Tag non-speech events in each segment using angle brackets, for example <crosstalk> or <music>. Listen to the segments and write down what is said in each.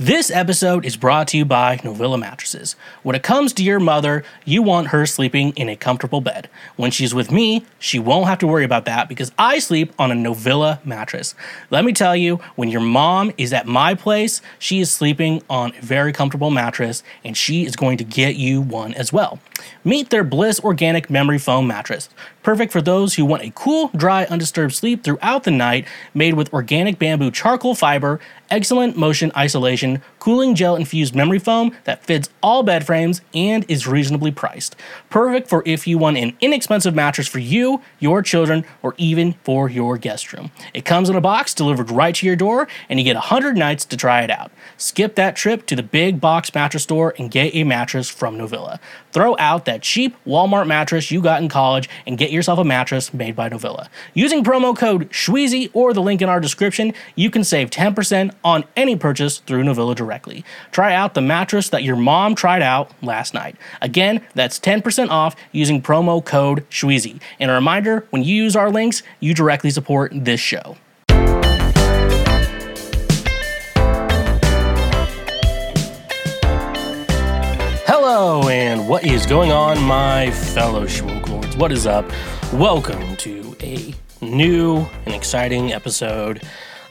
This episode is brought to you by Novilla Mattresses. When it comes to your mother, you want her sleeping in a comfortable bed. When she's with me, she won't have to worry about that because I sleep on a Novilla mattress. Let me tell you, when your mom is at my place, she is sleeping on a very comfortable mattress and she is going to get you one as well. Meet their Bliss Organic Memory Foam Mattress. Perfect for those who want a cool, dry, undisturbed sleep throughout the night, made with organic bamboo charcoal fiber, excellent motion isolation, cooling gel infused memory foam that fits all bed frames and is reasonably priced. Perfect for if you want an inexpensive mattress for you, your children, or even for your guest room. It comes in a box delivered right to your door, and you get 100 nights to try it out. Skip that trip to the big box mattress store and get a mattress from Novilla. Throw out that cheap Walmart mattress you got in college and get yourself a mattress made by Novilla. Using promo code SHWEEZY or the link in our description, you can save 10% on any purchase through Novilla directly. Try out the mattress that your mom tried out last night. Again, that's 10% off using promo code SHWEEZY. And a reminder when you use our links, you directly support this show. Hello, and what is going on, my fellow Schwoglords? What is up? Welcome to a new and exciting episode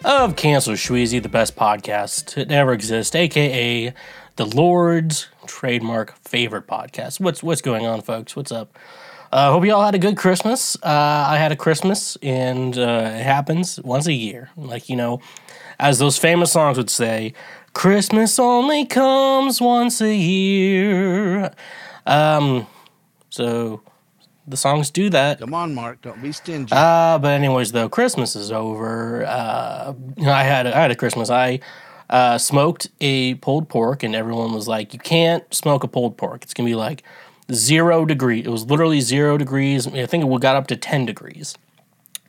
of Cancel Shweezy, the best podcast to ever exist, aka the Lord's trademark favorite podcast. What's what's going on, folks? What's up? Uh, hope you all had a good Christmas. Uh, I had a Christmas, and uh, it happens once a year. Like you know, as those famous songs would say, Christmas only comes once a year. Um, so the songs do that. Come on, Mark. Don't be stingy. Uh, but anyways, though Christmas is over. Uh, I had I had a Christmas. I uh, smoked a pulled pork, and everyone was like, "You can't smoke a pulled pork. It's gonna be like zero degree." It was literally zero degrees. I think it got up to ten degrees.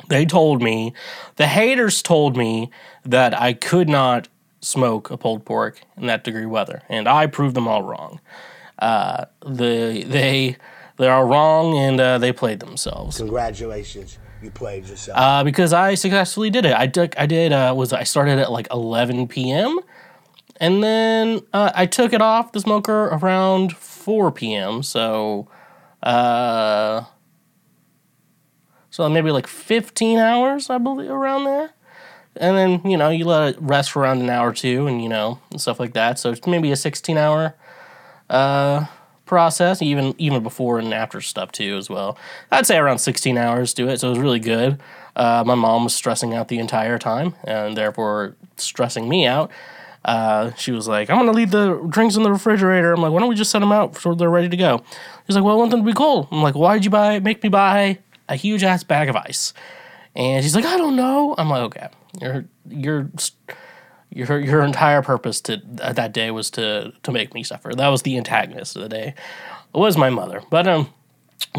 They told me, the haters told me that I could not smoke a pulled pork in that degree weather, and I proved them all wrong. Uh, the they they are wrong, and uh, they played themselves. Congratulations. You played yourself. Uh, because I successfully did it. I took I did uh, was I started at like 11 p.m. and then uh, I took it off the smoker around 4 p.m. So, uh, so maybe like 15 hours, I believe, around there. And then you know you let it rest for around an hour or two, and you know and stuff like that. So it's maybe a 16 hour uh, process, even even before and after stuff too as well. I'd say around 16 hours to it, so it was really good. Uh, my mom was stressing out the entire time, and therefore stressing me out. Uh, she was like, "I'm gonna leave the drinks in the refrigerator." I'm like, "Why don't we just set them out so they're ready to go?" She's like, "Well, I want them to be cold." I'm like, "Why'd you buy? Make me buy a huge ass bag of ice?" And she's like, "I don't know." I'm like, "Okay, your your your your entire purpose to uh, that day was to to make me suffer. That was the antagonist of the day. It was my mother. But um,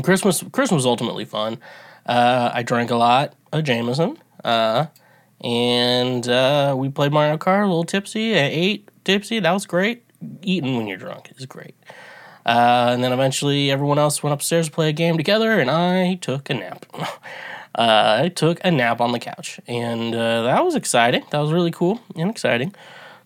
Christmas Christmas was ultimately fun. Uh, I drank a lot of Jameson. Uh, and uh, we played Mario Kart, a little tipsy. I ate tipsy. That was great. Eating when you're drunk is great. Uh, and then eventually everyone else went upstairs to play a game together, and I took a nap. <laughs> uh, I took a nap on the couch, and uh, that was exciting. That was really cool and exciting.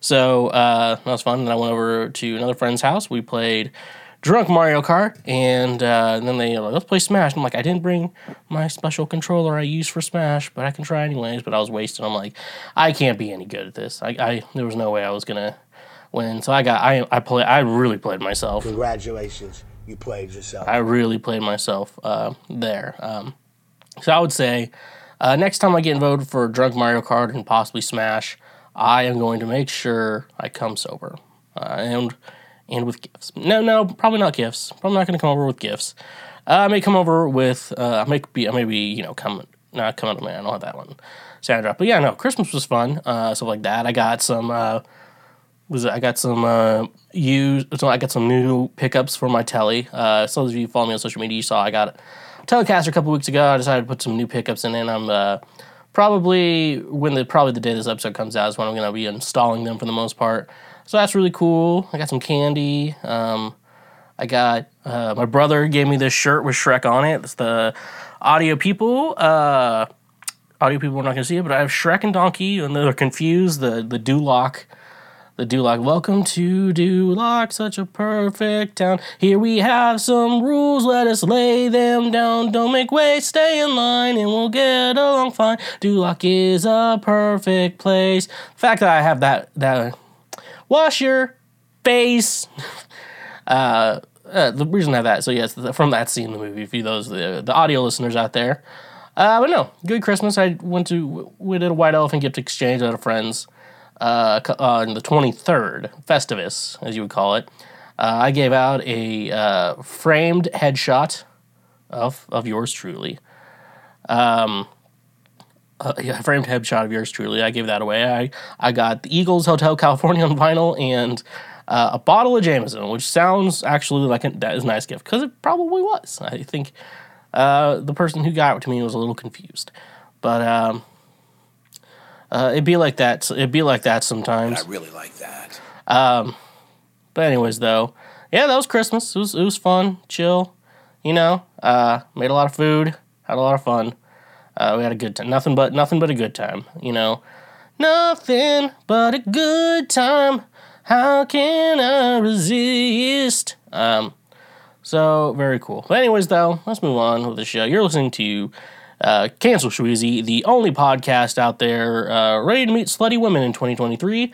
So uh, that was fun. Then I went over to another friend's house. We played drunk Mario Kart, and, uh, and then they like, let's play Smash. I'm like, I didn't bring my special controller I use for Smash, but I can try anyways. But I was wasted. I'm like, I can't be any good at this. I, I there was no way I was gonna win. So I got I I play I really played myself. Congratulations. You played yourself. I really played myself uh, there. Um, so I would say uh, next time I get voted for a drunk Mario Kart and possibly Smash, I am going to make sure I come sober uh, and and with gifts. No, no, probably not gifts. Probably not going to come over with gifts. Uh, I may come over with uh, I may be I may be you know come not come out of man. I don't have that one drop. But yeah, no, Christmas was fun. Uh, stuff like that. I got some. Uh, was it, I got some uh, used. So I got some new pickups for my telly. Uh, some of you follow me on social media, you saw I got Telecaster a couple weeks ago. I decided to put some new pickups in, and I'm uh, probably when the probably the day this episode comes out is when I'm going to be installing them for the most part. So that's really cool. I got some candy. Um, I got uh, my brother gave me this shirt with Shrek on it. It's the audio people. Uh, audio people are not going to see it, but I have Shrek and Donkey, and they're confused. The the Duloc the Duloc. Welcome to Duloc, such a perfect town. Here we have some rules, let us lay them down. Don't make way, stay in line, and we'll get along fine. Duloc is a perfect place. The fact that I have that that wash your face. <laughs> uh, uh, the reason I have that, so yes, the, from that scene in the movie, for those the the audio listeners out there. Uh, but no, good Christmas. I went to we did a white elephant gift exchange at a friend's uh, on the twenty third, Festivus as you would call it. Uh, I gave out a uh, framed headshot of of yours truly. Um, uh, yeah, framed headshot of yours truly. I gave that away. I I got the Eagles Hotel California on vinyl and uh, a bottle of Jameson, which sounds actually like a, that is a nice gift because it probably was. I think uh, the person who got it to me was a little confused, but um, uh, it'd be like that. It'd be like that sometimes. I really like that. But anyways, though, yeah, that was Christmas. It was it was fun, chill. You know, uh, made a lot of food, had a lot of fun. Uh, we had a good time. Nothing but nothing but a good time. You know, nothing but a good time. How can I resist? Um, so very cool. But anyways, though, let's move on with the show. You're listening to uh, Cancel Shweezy, the only podcast out there uh, ready to meet slutty women in 2023.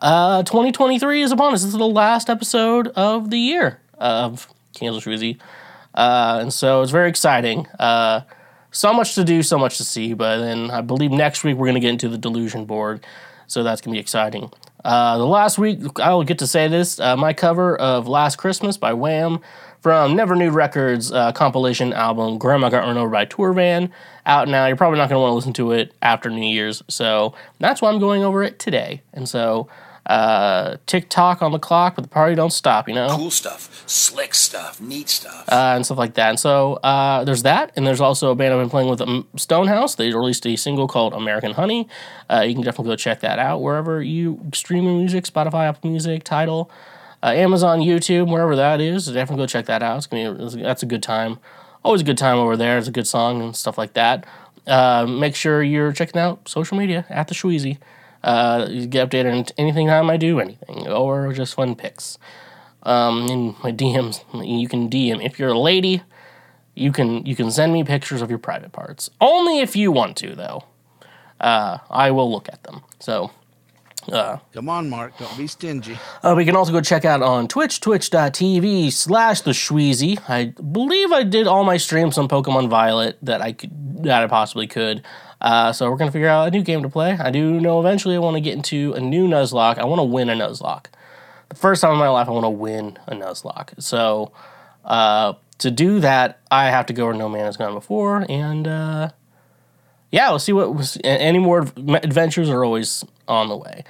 Uh, 2023 is upon us. This is the last episode of the year of Cancel Shweezy. Uh, and so it's very exciting. Uh, so much to do, so much to see. But then I believe next week we're going to get into the delusion board. So that's going to be exciting. Uh, the last week, I will get to say this my cover of Last Christmas by Wham from Never New Records uh, compilation album Grandma Got Run Over by Tour Van out now. You're probably not going to want to listen to it after New Year's. So that's why I'm going over it today. And so uh, TikTok on the clock, but the party don't stop, you know? Cool stuff, slick stuff, neat stuff. uh, and stuff like that. And so uh, there's that, and there's also a band I've been playing with, um, Stonehouse. They released a single called American Honey. Uh, you can definitely go check that out wherever you stream your music, Spotify, Apple Music, Tidal, uh, Amazon, YouTube, wherever that is. Definitely go check that out. It's gonna be, that's a good time. Always a good time over there. It's a good song and stuff like that. Uh, make sure you're checking out social media at the Shweezy. Uh, you get updated on anything time I do anything, or just fun pics um, in my DMs. You can DM if you're a lady. You can you can send me pictures of your private parts. Only if you want to, though. Uh, I will look at them. So Come on, Mark. Don't be stingy. uh, we can also go check out on Twitch, twitch.tv slash the Shweezy. I believe I did all my streams on Pokemon Violet that I could that I possibly could. Uh, so we're gonna figure out a new game to play. I do know eventually I want to get into a new Nuzlocke. I want to win a Nuzlocke. The first time in my life I want to win a Nuzlocke. So uh, to do that, I have to go where no man has gone before, and uh, yeah, we'll see what was, any more adventures are always on the way.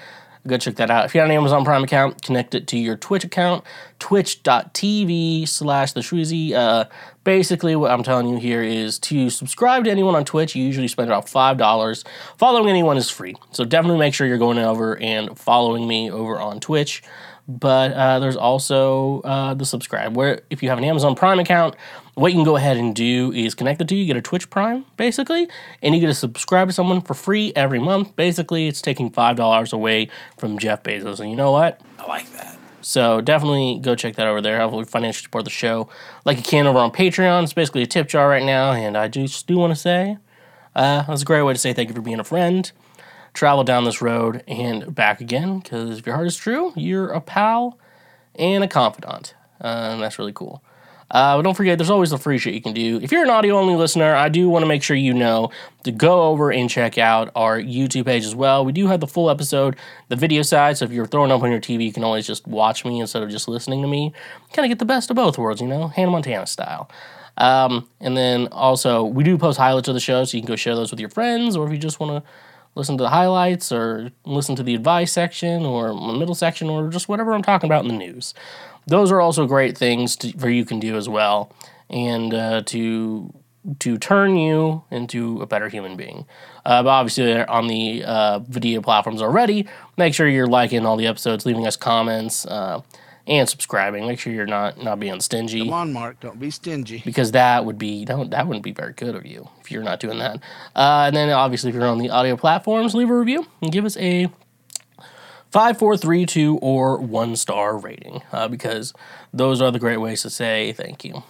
Go check that out. If you have an Amazon Prime account, connect it to your Twitch account, twitch.tv slash the Shweezy. Uh, basically, what I'm telling you here is to subscribe to anyone on Twitch. You usually spend about $5. Following anyone is free. So definitely make sure you're going over and following me over on Twitch. But uh, there's also uh, the subscribe, where if you have an Amazon Prime account, what you can go ahead and do is connect the two. you get a Twitch Prime, basically, and you get to subscribe to someone for free every month. Basically, it's taking $5 away from Jeff Bezos. And you know what? I like that. So definitely go check that over there. Hopefully financially support the show like you can over on Patreon. It's basically a tip jar right now, and I just do want to say uh, that's a great way to say thank you for being a friend. Travel down this road and back again, because if your heart is true, you're a pal and a confidant, uh, and that's really cool. Uh, but don't forget, there's always the free shit you can do. If you're an audio only listener, I do want to make sure you know to go over and check out our YouTube page as well. We do have the full episode, the video side, so if you're throwing up on your TV, you can always just watch me instead of just listening to me. Kind of get the best of both worlds, you know, Hannah Montana style. Um, and then also, we do post highlights of the show, so you can go share those with your friends, or if you just want to listen to the highlights or listen to the advice section or the middle section or just whatever I'm talking about in the news. Those are also great things to, for you can do as well, and uh, to to turn you into a better human being. Uh, but obviously, they're on the uh, video platforms already. Make sure you're liking all the episodes, leaving us comments, uh, and subscribing. Make sure you're not not being stingy Come on, Mark. Don't be stingy. because that would be that, would, that wouldn't be very good of you if you're not doing that. Uh, and then obviously, if you're on the audio platforms, leave a review and give us a five, four, three, two, or one star rating uh, because those are the great ways to say thank you.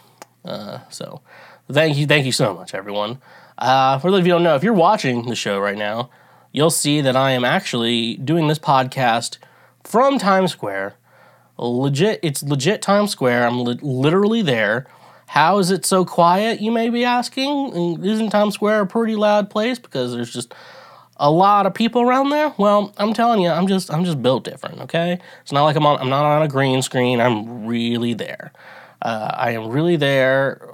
Uh, so thank you, thank you so much, everyone. Uh, for those of you don't know, if you're watching the show right now, you'll see that I am actually doing this podcast from Times Square. Legit, it's legit Times Square. I'm li- literally there. How is it so quiet, you may be asking? Isn't Times Square a pretty loud place because there's just a lot of people around there? Well, I'm telling you, I'm just I'm just built different, okay? It's not like I'm on I'm not on a green screen. I'm really there. Uh, I am really there,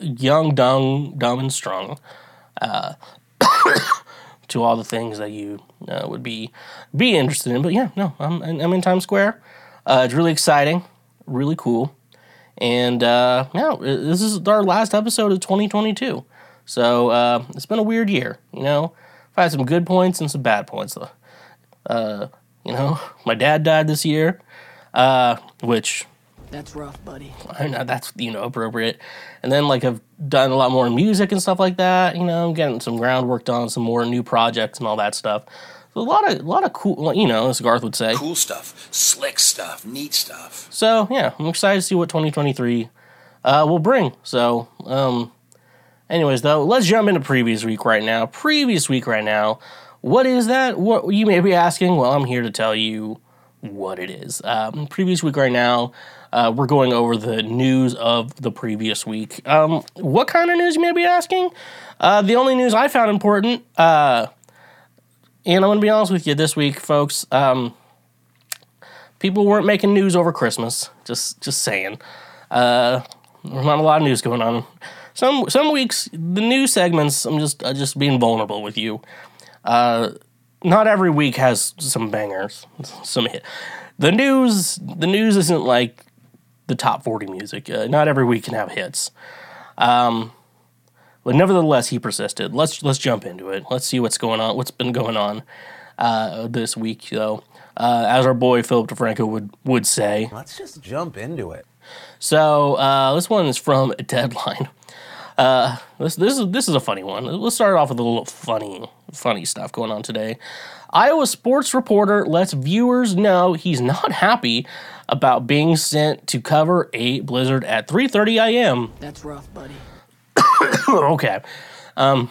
young, dumb, dumb and strong. Uh, <coughs> to all the things that you uh, would be be interested in. But yeah, no, I'm I'm in Times Square. Uh, it's really exciting, really cool, and uh, yeah, this is our last episode of 2022. So uh, it's been a weird year, you know. I've had some good points and some bad points. Uh, you know, my dad died this year, uh, which that's rough, buddy. I know that's you know appropriate. And then like I've done a lot more music and stuff like that. You know, I'm getting some groundwork done, some more new projects and all that stuff. So a lot of a lot of cool, you know, as Garth would say, cool stuff, slick stuff, neat stuff. So yeah, I'm excited to see what 2023 uh, will bring. So, um, anyways, though, let's jump into previous week right now. Previous week right now. What is that? What you may be asking? Well, I'm here to tell you what it is. Um, previous week right now uh, we're going over the news of the previous week. Um, what kind of news you may be asking? Uh, the only news I found important, uh, and I'm going to be honest with you this week, folks. Um, people weren't making news over Christmas. Just, just saying. Uh, there's not a lot of news going on. Some, some weeks the news segments. I'm just, uh, just being vulnerable with you. Uh, not every week has some bangers, some hit. The news, the news isn't like the top 40 music. Uh, not every week can have hits. Um, but nevertheless, he persisted. Let's let's jump into it. Let's see what's going on. What's been going on uh, this week, though. Uh, as our boy Philip DeFranco would would say. Let's just jump into it. So uh, this one is from <laughs> Deadline. Uh, this this is this is a funny one. Let's start off with a little funny funny stuff going on today. Iowa sports reporter lets viewers know he's not happy about being sent to cover a blizzard at 3:30 a.m. That's rough, buddy. <coughs> okay. Um,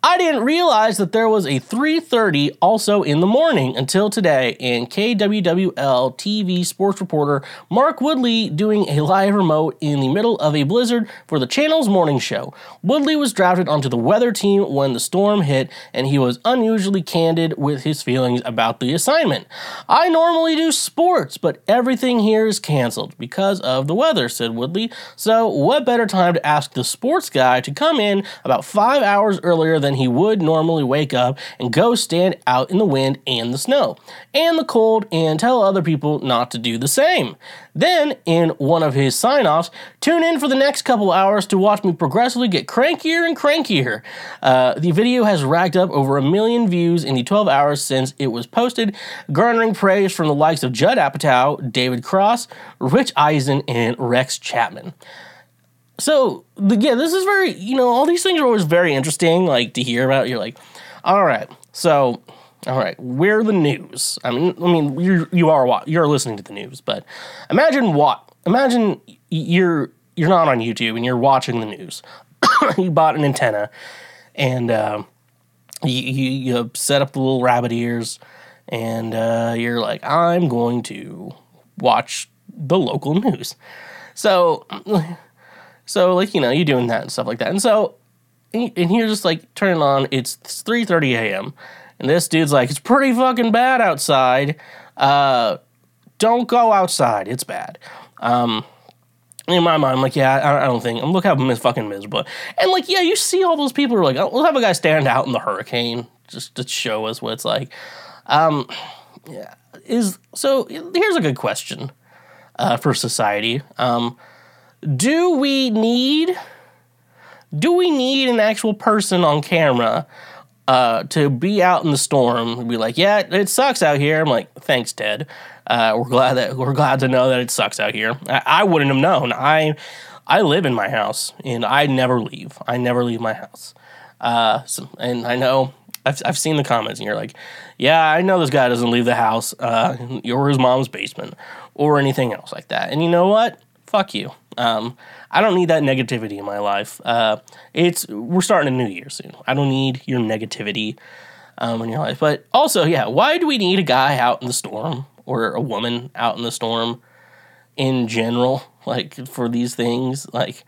I didn't realize that there was a 3:30 also in the morning until today and KWWL TV sports reporter Mark Woodley doing a live remote in the middle of a blizzard for the channel's morning show. Woodley was drafted onto the weather team when the storm hit and he was unusually candid with his feelings about the assignment. I normally do sports, but everything here is canceled because of the weather, said Woodley. So, what better time to ask the sports guy to come in about 5 hours earlier than than he would normally wake up and go stand out in the wind and the snow and the cold and tell other people not to do the same. Then, in one of his sign offs, tune in for the next couple hours to watch me progressively get crankier and crankier. Uh, the video has racked up over a million views in the 12 hours since it was posted, garnering praise from the likes of Judd Apatow, David Cross, Rich Eisen, and Rex Chapman so yeah, this is very you know all these things are always very interesting like to hear about. You're like, all right, so all right, we're the news. I mean, I mean you you are you're listening to the news, but imagine what imagine you're you're not on YouTube and you're watching the news. <coughs> you bought an antenna and uh, you, you, you set up the little rabbit ears and uh, you're like, I'm going to watch the local news. So so like you know you're doing that and stuff like that, and so and you're just like turning on. It's 3:30 a.m. and this dude's like, it's pretty fucking bad outside. Uh, don't go outside. It's bad. Um, in my mind, I'm like, yeah, I, I don't think. I'm look how mis- fucking miserable. And like, yeah, you see all those people who are like, oh, let's have a guy stand out in the hurricane just to show us what it's like. Um, yeah, is so. Here's a good question uh, for society. Um, do we need do we need an actual person on camera uh, to be out in the storm and be like, yeah, it sucks out here. I'm like, thanks, Ted. Uh, we're glad that we're glad to know that it sucks out here. I, I, wouldn't have known. I I live in my house and I never leave. I never leave my house. Uh, so, and I know I've, I've seen the comments and you're like, yeah, I know this guy doesn't leave the house uh, or his mom's basement or anything else like that. And you know what? Fuck you. Um, I don't need that negativity in my life. Uh, it's we're starting a new year soon. I don't need your negativity um, in your life. But also, yeah, why do we need a guy out in the storm or a woman out in the storm in general? Like for these things, like,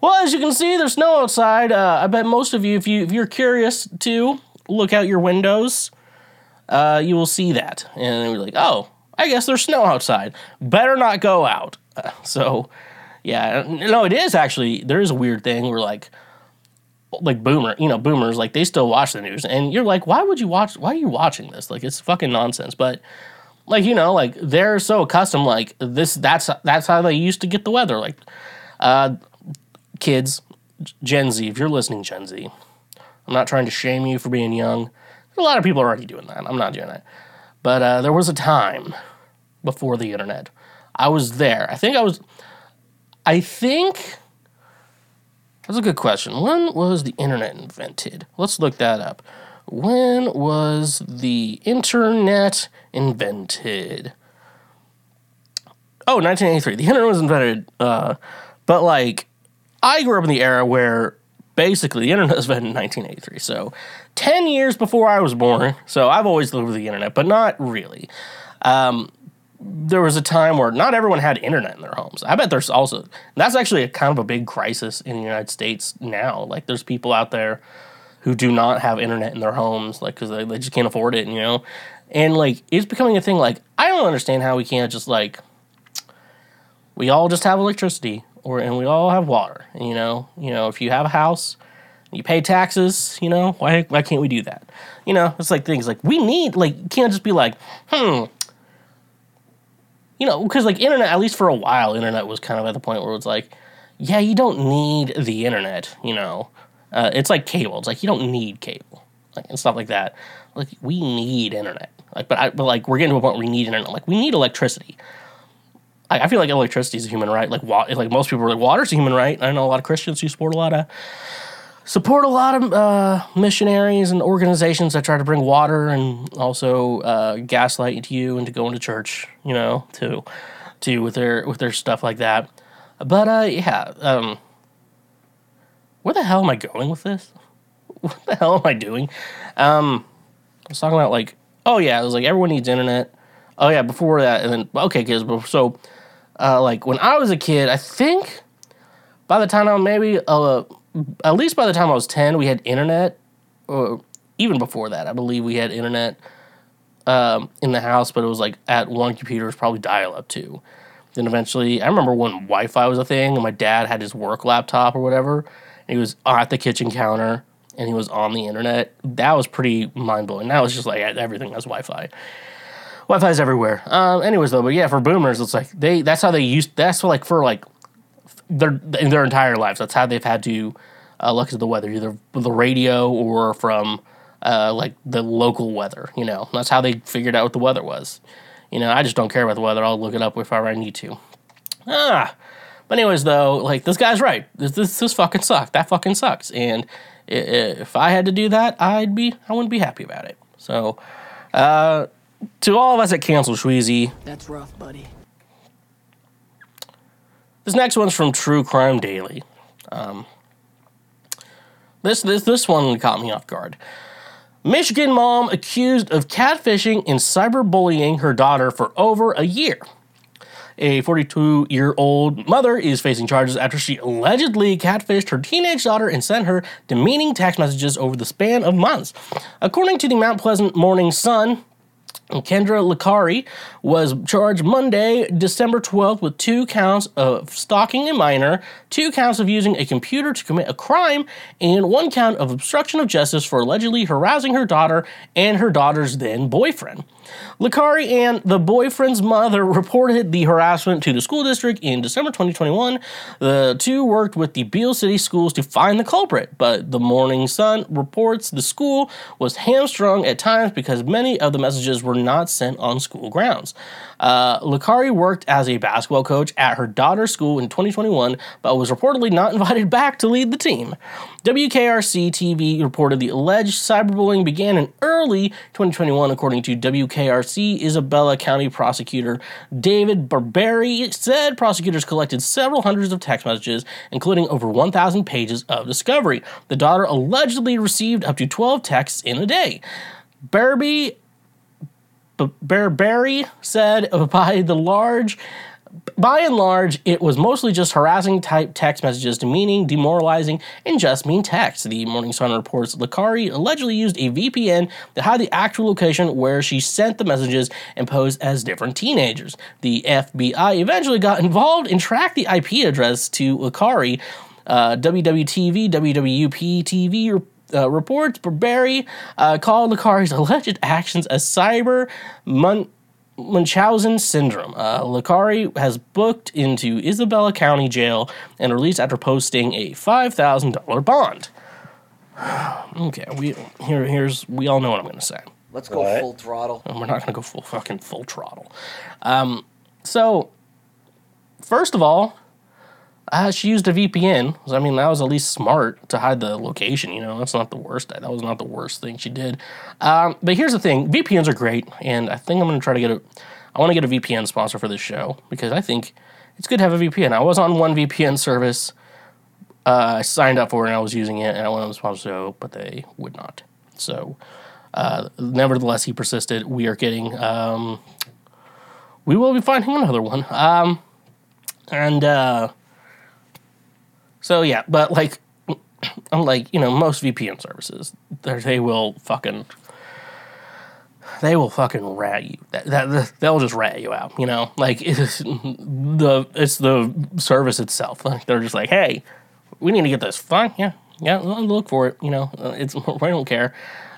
well, as you can see, there's snow outside. Uh, I bet most of you, if you if you're curious to look out your windows, uh, you will see that, and we're like, oh, I guess there's snow outside. Better not go out. <laughs> So, yeah, no, it is actually. There is a weird thing where like, like boomer, you know, boomers like they still watch the news, and you're like, why would you watch? Why are you watching this? Like, it's fucking nonsense. But like you know, like they're so accustomed. Like this, that's that's how they used to get the weather. Like, uh, kids, Gen Z, if you're listening, Gen Z, I'm not trying to shame you for being young. A lot of people are already doing that. I'm not doing that. But uh, there was a time before the internet. I was there. I think I was. I think. That's a good question. When was the internet invented? Let's look that up. When was the internet invented? Oh, 1983. The internet was invented, uh, but like, I grew up in the era where basically the internet was invented in 1983. So 10 years before I was born. So I've always lived with the internet, but not really. Um, there was a time where not everyone had internet in their homes. I bet there's also that's actually a kind of a big crisis in the United States now. Like there's people out there who do not have internet in their homes, like because they, they just can't afford it, you know. And like it's becoming a thing. Like I don't understand how we can't just like we all just have electricity or and we all have water. You know, you know if you have a house, you pay taxes. You know why why can't we do that? You know it's like things like we need like can't just be like hmm you know, because like internet, at least for a while, internet was kind of at the point where it's like, yeah, you don't need the internet, you know. Uh, it's like cable. It's like you don't need cable, like and stuff like that. Like we need internet. Like, but I, but like we're getting to a point where we need internet. Like we need electricity. I, I feel like electricity is a human right. Like wa- like most people are like water's a human right. I know a lot of Christians who support a lot of support a lot of uh, missionaries and organizations that try to bring water and also uh, gaslight you into going to church, you know, to to with their with their stuff like that. But uh, yeah, um, where the hell am I going with this? <laughs> What the hell am I doing? Um, I was talking about like, oh yeah, it was like everyone needs internet. Oh yeah, before that, and then okay, kids. So, uh, like when I was a kid, I think by the time I was maybe uh at least by the time I was 10, we had internet. Or even before that, I believe we had internet um, in the house, but it was like at one computer, it was probably dial up too. Then eventually, I remember when Wi Fi was a thing, and my dad had his work laptop or whatever, and he was at the kitchen counter and he was on the internet. That was pretty mind blowing. Now it's just like everything has Wi Fi. Wi Fi is everywhere. Um, anyways, though, but yeah, for boomers, it's like they that's how they used. That's like for like their in their entire lives. That's how they've had to uh, look at the weather, either the radio or from uh, like the local weather. You know, that's how they figured out what the weather was. You know, I just don't care about the weather. I'll look it up if I need to. Ah, but anyways, though, like this guy's right. This this, this fucking sucks. That fucking sucks. And if I had to do that, I'd be I wouldn't be happy about it. So, uh, to all of us at Cancel Shweezy, That's rough, buddy. This next one's from True Crime Daily. Um, this this this one caught me off guard. Michigan mom accused of catfishing and cyberbullying her daughter for over a year. A 42 year old mother is facing charges after she allegedly catfished her teenage daughter and sent her demeaning text messages over the span of months. According to the Mount Pleasant Morning Sun, Kendra Licari was charged Monday, December 12th, with two counts of stalking a minor, two counts of using a computer to commit a crime, and one count of obstruction of justice for allegedly harassing her daughter and her daughter's then boyfriend. Licari and the boyfriend's mother <laughs> reported the harassment to the school district in December 2021. The two worked with the Beal City schools to find the culprit, but the Morning Sun reports the school was hamstrung at times because many of the messages were not sent on school grounds. Uh, worked as a basketball coach at her daughter's school in 2021, but was reportedly not <laughs> invited back to lead the team. WKRC TV reported the alleged cyberbullying began in early 2021, according to WKRC Isabella County prosecutor David Barberi said prosecutors collected several hundreds of text messages, including over 1,000 pages of discovery. The daughter allegedly received up to 12 texts in a day. Barbie Barry said <laughs> by the large by and large, it was mostly just harassing type text messages, demeaning, demoralizing, and just mean text. The Morning Sun reports Licari allegedly used a VPN to hide the actual location where she sent the messages and posed as different teenagers. The FBI eventually got involved and tracked the IP address to Licari. Uh, WWTV, WWP TV uh, reports Barry uh, called Licari's alleged actions a cyber mun- Munchausen syndrome. Uh, Lakari has booked into Isabella County Jail and released after posting a five thousand dollar bond. <sighs> okay, we here here's we all know what I'm going to say. Let's go what? full throttle. And we're not going to go full fucking full throttle. Um, so first of all, uh, she used a VPN. I mean, that was at least smart to hide the location. You know, that's not the worst. That was not the worst thing she did. Um, but here's the thing: VPNs are great, and I think I'm going to try to get a. I want to get a VPN sponsor for this show because I think it's good to have a VPN. I was on one VPN service. Uh, I signed up for it and I was using it, and I wanted them sponsor show, but they would not. So, uh, nevertheless, he persisted. We are getting. Um, we will be finding another one. Um, and uh, so yeah, but like, <clears throat> unlike you know most VPN services, they will fucking they will fucking rat you. That, that, they'll just rat you out. You know, like it's <laughs> the it's the service itself. <laughs> Like they're just like, hey, we need to get this. Fine, yeah, yeah, look for it. You know, uh, it's <laughs> we don't care.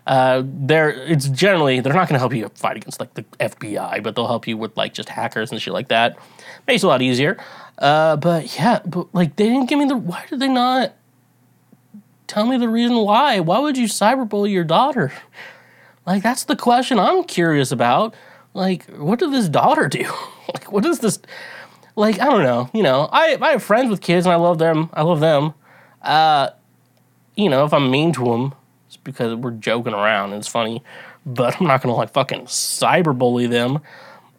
Uh, they're it's generally they're not going to help you fight against like the FBI, but they'll help you with like just hackers and shit like that. Makes it a lot easier. Uh, but yeah, but like they didn't give me the. Why did they not tell me the reason why? Why would you cyberbully your daughter? Like that's the question I'm curious about. Like, what did this daughter do? <laughs> like, what is this? Like, I don't know. You know, I I have friends with kids and I love them. I love them. Uh, you know, if I'm mean to them, it's because we're joking around and it's funny. But I'm not gonna like fucking cyberbully them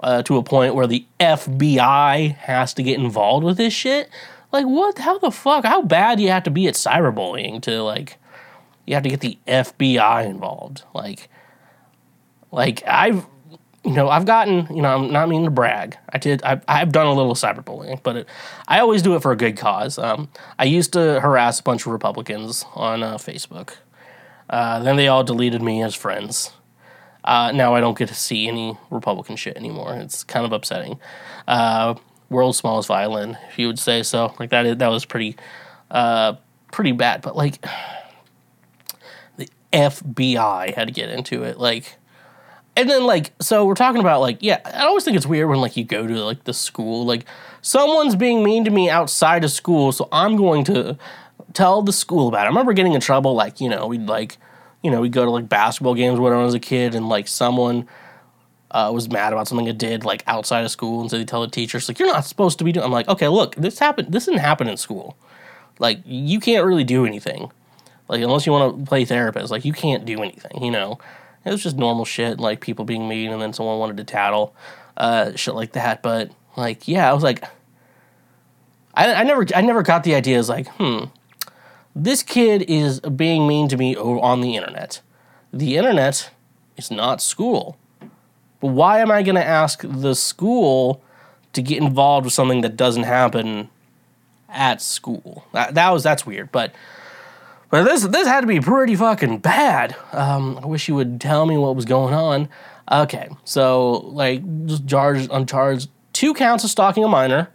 uh, to a point where the FBI has to get involved with this shit. Like, what? How the fuck? How bad do you have to be at cyberbullying to like? You have to get the FBI involved. Like, like I've, you know, I've gotten, you know, I'm not meaning to brag. I did, I've, I've done a little cyberbullying, but it, I always do it for a good cause. Um, I used to harass a bunch of Republicans on uh, Facebook. Uh, then they all deleted me as friends. Uh, now I don't get to see any Republican shit anymore. It's kind of upsetting. Uh, world's smallest violin, if you would say so. Like that, is, that was pretty, uh, pretty bad. But like, the FBI had to get into it. Like, and then like, so we're talking about like, yeah, I always think it's weird when like you go to like the school, like someone's being mean to me outside of school, so I'm going to tell the school about it. I remember getting in trouble, like you know, we'd like you know, we go to like basketball games when I was a kid, and like someone uh, was mad about something I did like outside of school, and so they tell the teachers like, "You're not supposed to be doing." I'm like, "Okay, look, this happened. This didn't happen in school. Like, you can't really do anything. Like, unless you want to play therapist, like, you can't do anything. You know, it was just normal shit, like people being mean, and then someone wanted to tattle, uh, shit like that. But like, yeah, I was like, I, I never, I never got the idea. Is like, hmm, this kid is being mean to me on the internet. The internet is not school. But why am I going to ask the school to get involved with something that doesn't happen at school? That, that was that's weird, but but this this had to be pretty fucking bad. Um, I wish you would tell me what was going on. Okay, so like just charged uncharged two counts of stalking a minor,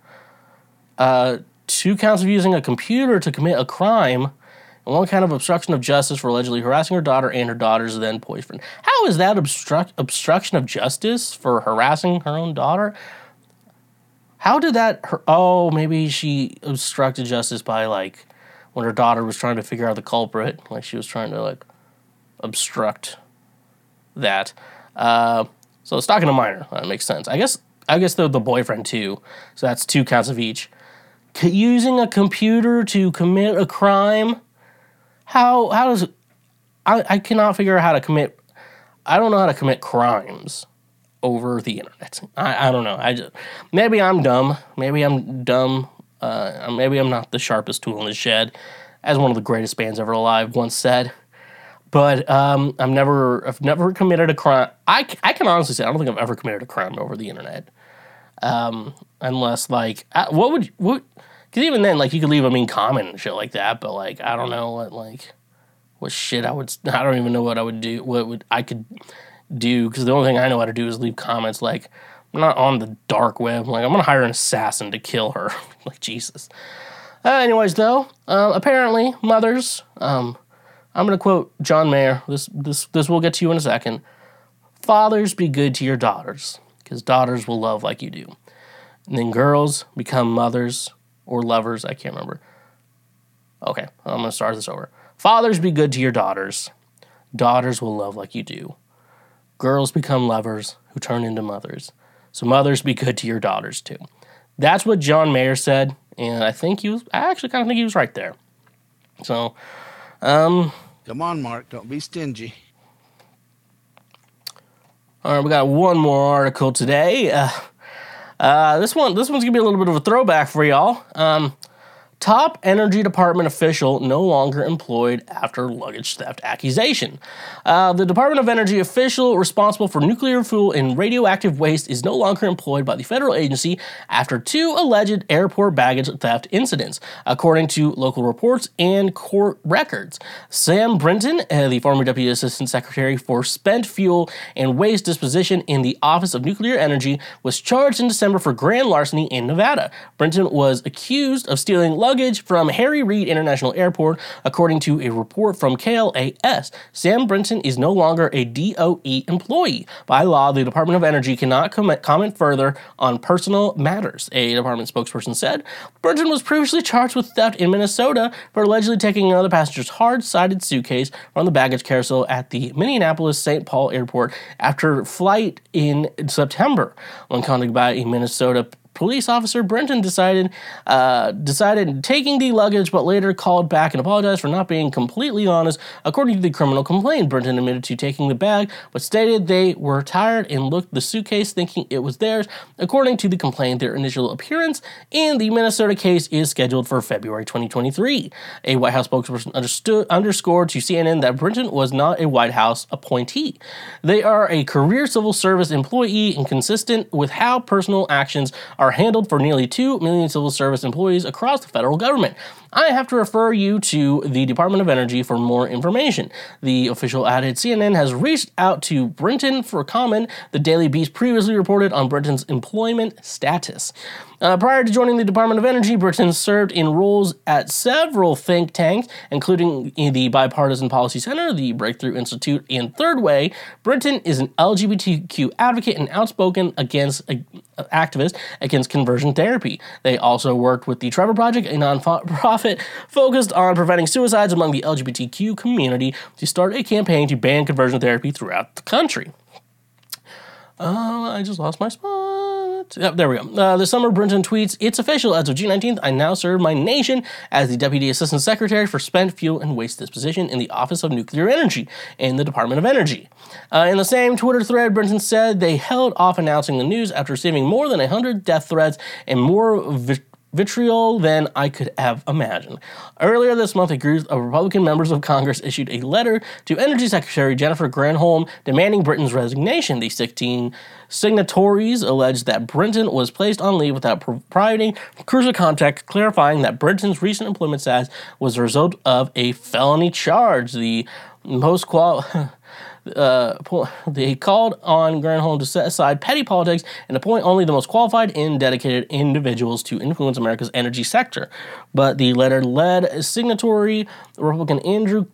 uh, two counts of using a computer to commit a crime, and one count of obstruction of justice for allegedly harassing her daughter and her daughter's then boyfriend. How is that obstruct obstruction of justice for harassing her own daughter? How did that? Her, oh, maybe she obstructed justice by like when her daughter was trying to figure out the culprit, like she was trying to like obstruct that. Uh, So stalking a minor that makes sense. I guess I guess the boyfriend too. So that's two counts of each. Using a computer to commit a crime. How how does I, I cannot figure out how to commit. I don't know how to commit crimes over the internet. I, I don't know. I just maybe I'm dumb. Maybe I'm dumb. Uh, maybe I'm not the sharpest tool in the shed, as one of the greatest bands ever alive once said. But um, I've never, I've never committed a crime. I, I can honestly say I don't think I've ever committed a crime over the internet, um, unless like I, what would what? Because even then, like you could leave a mean comment and shit like that. But like I don't know what like what shit I would. I don't even know what I would do. What would I could do? Because the only thing I know how to do is leave comments. Like I'm not on the dark web. Like I'm gonna hire an assassin to kill her. <laughs> like Jesus. Uh, anyways, though, uh, apparently mothers. Um, I'm gonna quote John Mayer. This this this will get to you in a second. Fathers, be good to your daughters, because daughters will love like you do. And then girls become mothers or lovers. I can't remember. Okay, I'm gonna start this over. Fathers, be good to your daughters. Daughters will love like you do. Girls become lovers who turn into mothers. So mothers, be good to your daughters too. That's what John Mayer said, and I think he was. I actually kind of think he was right there. So, um, Come on, Mark. Don't be stingy. all right, we got one more article today. Uh, uh, this one, this one's gonna be a little bit of a throwback for y'all. Um, top energy department official no longer employed after luggage theft accusation. Uh, the Department of Energy official responsible for nuclear fuel and radioactive waste is no longer employed by the federal agency after two alleged airport baggage theft incidents, according to local reports and court records. Sam Brinton, uh, the former Deputy Assistant Secretary for Spent Fuel and Waste Disposition in the Office of Nuclear Energy, was charged in December for grand larceny in Nevada. Brinton was accused of stealing luggage from Harry Reid International Airport, according to a report from KLAS. Sam Brinton is no longer a DOE employee. By law, the Department of Energy cannot comment, comment further on personal matters, a department spokesperson said. Brinton was previously charged with theft in Minnesota for allegedly taking another passenger's hard sided suitcase from the baggage carousel at the Minneapolis St. Paul airport after flight in September. When contacted by a Minnesota police officer Brinton decided uh, decided taking the luggage, but later called back and apologized for not being completely honest. According to the criminal complaint, Brinton admitted to taking the bag, but stated they were tired and looked the suitcase thinking it was theirs. According to the complaint, their initial appearance in the Minnesota case is scheduled for February 2023. A White House spokesperson understood, underscored to CNN that Brinton was not a White House appointee. They are a career civil service employee and consistent with how personal actions are handled for nearly 2 million civil service employees across the federal government. I have to refer you to the Department of Energy for more information. The official added CNN has reached out to Brinton for comment. The Daily Beast previously reported on Brinton's employment status. Uh, prior to joining the Department of Energy, Brinton served in roles at several think tanks, including the Bipartisan Policy Center, the Breakthrough Institute, and Third Way. Brinton is an LGBTQ advocate and outspoken against uh, activist against conversion therapy. They also worked with the Trevor Project, a nonprofit <laughs> focused on preventing suicides among the LGBTQ community, to start a campaign to ban conversion therapy throughout the country. Uh, I just lost my spot. Yep, there we go. Uh, this summer, Brinton tweets, It's official. As of June 19th, I now serve my nation as the Deputy Assistant Secretary for Spent Fuel and Waste Disposition in the Office of Nuclear Energy in the Department of Energy. Uh, in the same Twitter thread, Brinton said they held off announcing the news after receiving more than 100 death threats and more vitriol than I could have imagined. Earlier this month, a group of Republican members of Congress issued a letter to Energy Secretary Jennifer Granholm demanding Brinton's resignation. The 16 signatories alleged that Brinton was placed on leave without providing crucial context, clarifying that Brinton's recent employment status was a result of a felony charge. The most qual. <laughs> uh, <laughs> they called on Granholm to set aside petty politics and appoint only the most qualified and dedicated individuals to influence America's energy sector. But the letter led signatory Republican Andrew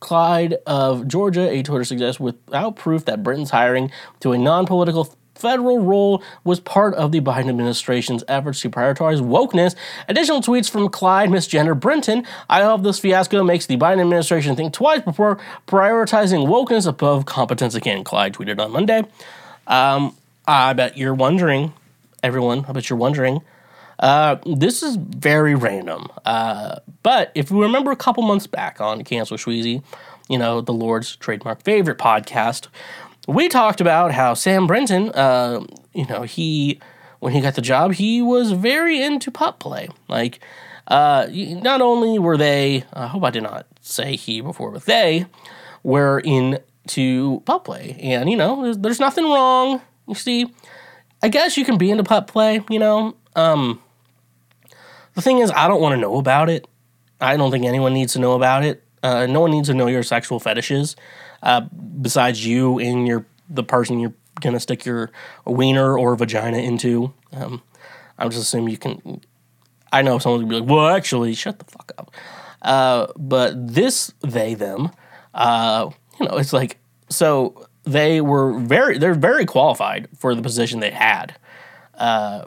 Clyde of Georgia, a Twitter suggests, without proof that Brinton's hiring to a non political federal role was part of the Biden administration's efforts to prioritize wokeness. Additional tweets from Clyde misgender Brinton. I hope this fiasco makes the Biden administration think twice before prioritizing wokeness above competence again, Clyde tweeted on Monday. Um, I bet you're wondering, everyone. I bet you're wondering. Uh, this is very random. Uh, but if you remember a couple months back on Cancel Shweezy, you know the Lord's trademark favorite podcast, we talked about how Sam Brinton, uh, you know, he when he got the job, he was very into pup play. Like, uh, not only were they, I hope I did not say he before, but they were into pup play, and you know, there's, there's nothing wrong. You see, I guess you can be into pup play. You know, um, the thing is, I don't want to know about it. I don't think anyone needs to know about it. Uh, no one needs to know your sexual fetishes uh, besides you and your the person you're gonna stick your wiener or vagina into. Um, I'm just assuming you can. I know someone's gonna be like, "Well, actually, shut the fuck up." Uh, but this they them, uh, you know, it's like so they were very they're very qualified for the position they had. Uh,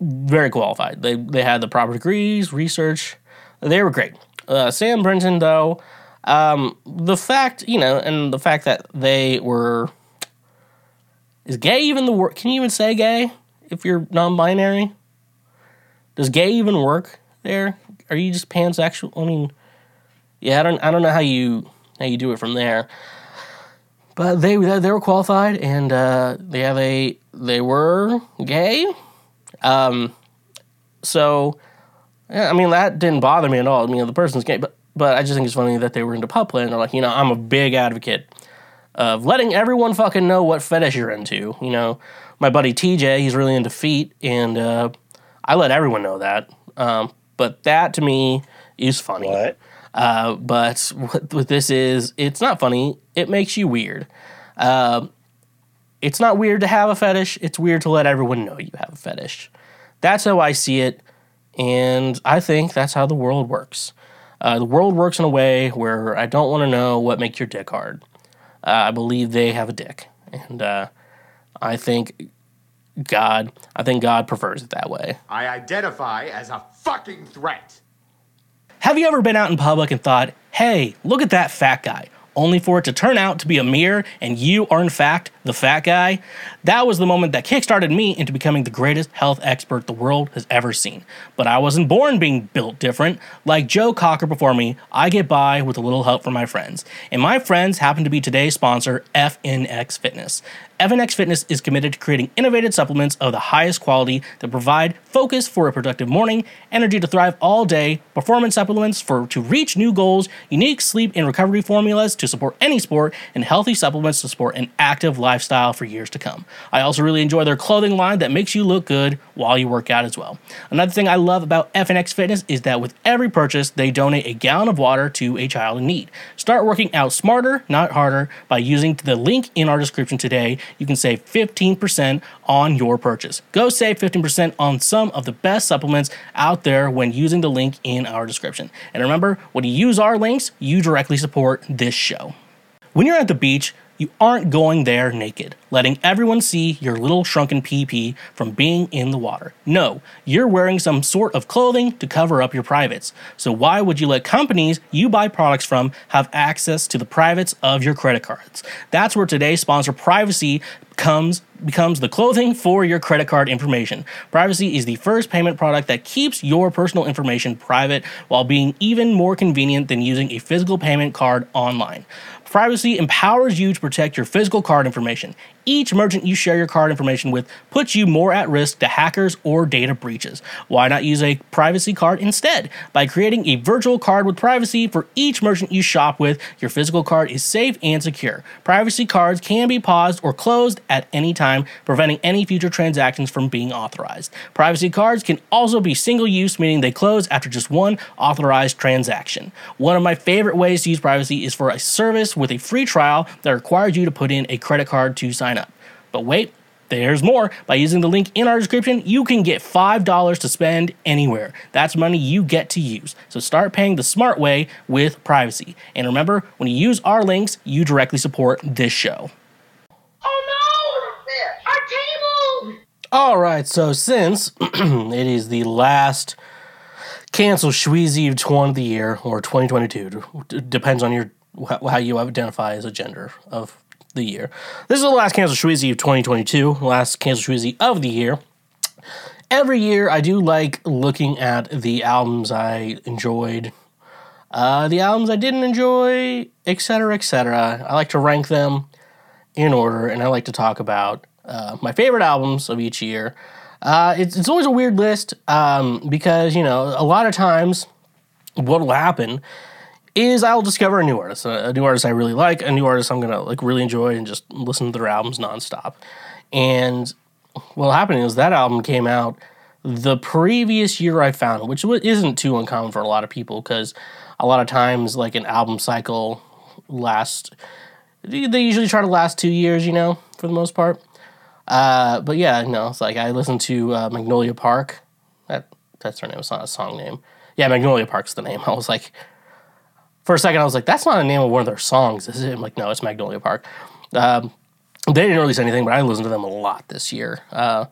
very qualified. They they had the proper degrees, research. They were great. Uh, Sam Brinton, though, um, the fact you know, and the fact that they were is gay even the word? Can you even say gay if you're non-binary? Does gay even work there? Are you just pansexual? I mean, yeah, I don't I don't know how you how you do it from there. But they they were qualified and uh, yeah they they were gay. Um, so yeah, I mean that didn't bother me at all. I mean the person's gay, but but I just think it's funny that they were into pup play and they're like, you know, I'm a big advocate of letting everyone fucking know what fetish you're into. You know, my buddy TJ, he's really into feet, and uh, I let everyone know that. Um, but that to me is funny. What? Uh, but what, what this is, it's not funny. It makes you weird. Uh, it's not weird to have a fetish. It's weird to let everyone know you have a fetish. That's how I see it, and I think that's how the world works. Uh, the world works in a way where I don't want to know what makes your dick hard. Uh, I believe they have a dick, and uh, I think God, I think God prefers it that way. I identify as a fucking threat. Have you ever been out in public and thought, hey, look at that fat guy? Only for it to turn out to be a mirror and you are in fact the fat guy? That was the moment that kickstarted me into becoming the greatest health expert the world has ever seen. But I wasn't born being built different. Like Joe Cocker before me, I get by with a little help from my friends. And my friends happen to be today's sponsor, FNX Fitness. FNX Fitness is committed to creating innovative supplements of the highest quality that provide focus for a productive morning, energy to thrive all day, performance supplements for to reach new goals, unique sleep and recovery formulas to support any sport, and healthy supplements to support an active lifestyle for years to come. I also really enjoy their clothing line that makes you look good while you work out as well. Another thing I love about FNX Fitness is that with every purchase, they donate a gallon of water to a child in need. Start working out smarter, not harder, by using the link in our description today you can save 15% on your purchase. Go save 15% on some of the best supplements out there when using the link in our description. And remember, when you use our links, you directly support this show. When you're at the beach, you aren't going there naked, letting everyone see your little shrunken PP from being in the water. No, you're wearing some sort of clothing to cover up your privates. So why would you let companies you buy products from have access to the privates of your credit cards? That's where today's sponsor Privacy comes becomes the clothing for your credit card information. Privacy is the first payment product that keeps your personal information private while being even more convenient than using a physical payment card online. Privacy empowers you to protect your physical card information. Each merchant you share your card information with puts you more at risk to hackers or data breaches. Why not use a privacy card instead? By creating a virtual card with privacy for each merchant you shop with, your physical card is safe and secure. Privacy cards can be paused or closed at any time, preventing any future transactions from being authorized. Privacy cards can also be single use, meaning they close after just one authorized transaction. One of my favorite ways to use privacy is for a service with a free trial that requires you to put in a credit card to sign up. But wait, there's more. By using the link in our description, you can get $5 to spend anywhere. That's money you get to use. So start paying the smart way with privacy. And remember, when you use our links, you directly support this show. Oh no! Our table! All right, so since <clears throat> it is the last cancel Shweezy of 20 of the year or 2022, d- depends on your how how you identify as a gender of the year. This is the last Cancel Shweezy of 2022, last Cancel Shweezy of the year. Every year, I do like looking at the albums I enjoyed, uh, the albums I didn't enjoy, etc., etc. I like to rank them in order, and I like to talk about uh, my favorite albums of each year. Uh, it's, it's always a weird list um, because, you know, a lot of times what will happen is I'll discover a new artist, a, new artist I really like, a new artist I'm gonna like really enjoy and just listen to their albums nonstop. And what happened is that album came out the previous year I found which isn't too uncommon for a lot of people because a lot of times like an album cycle lasts. They usually try to last two years, you know, for the most part. Uh, but yeah, no, it's like I listened to uh, Magnolia Park. That that's her name. It's not a song name. Yeah, Magnolia Park's the name. <laughs> I was like, for a second, I was like, that's not a name of one of their songs, is it? I'm like, no, it's Magnolia Park. Um, they didn't release anything, but I listened to them a lot this year. Uh,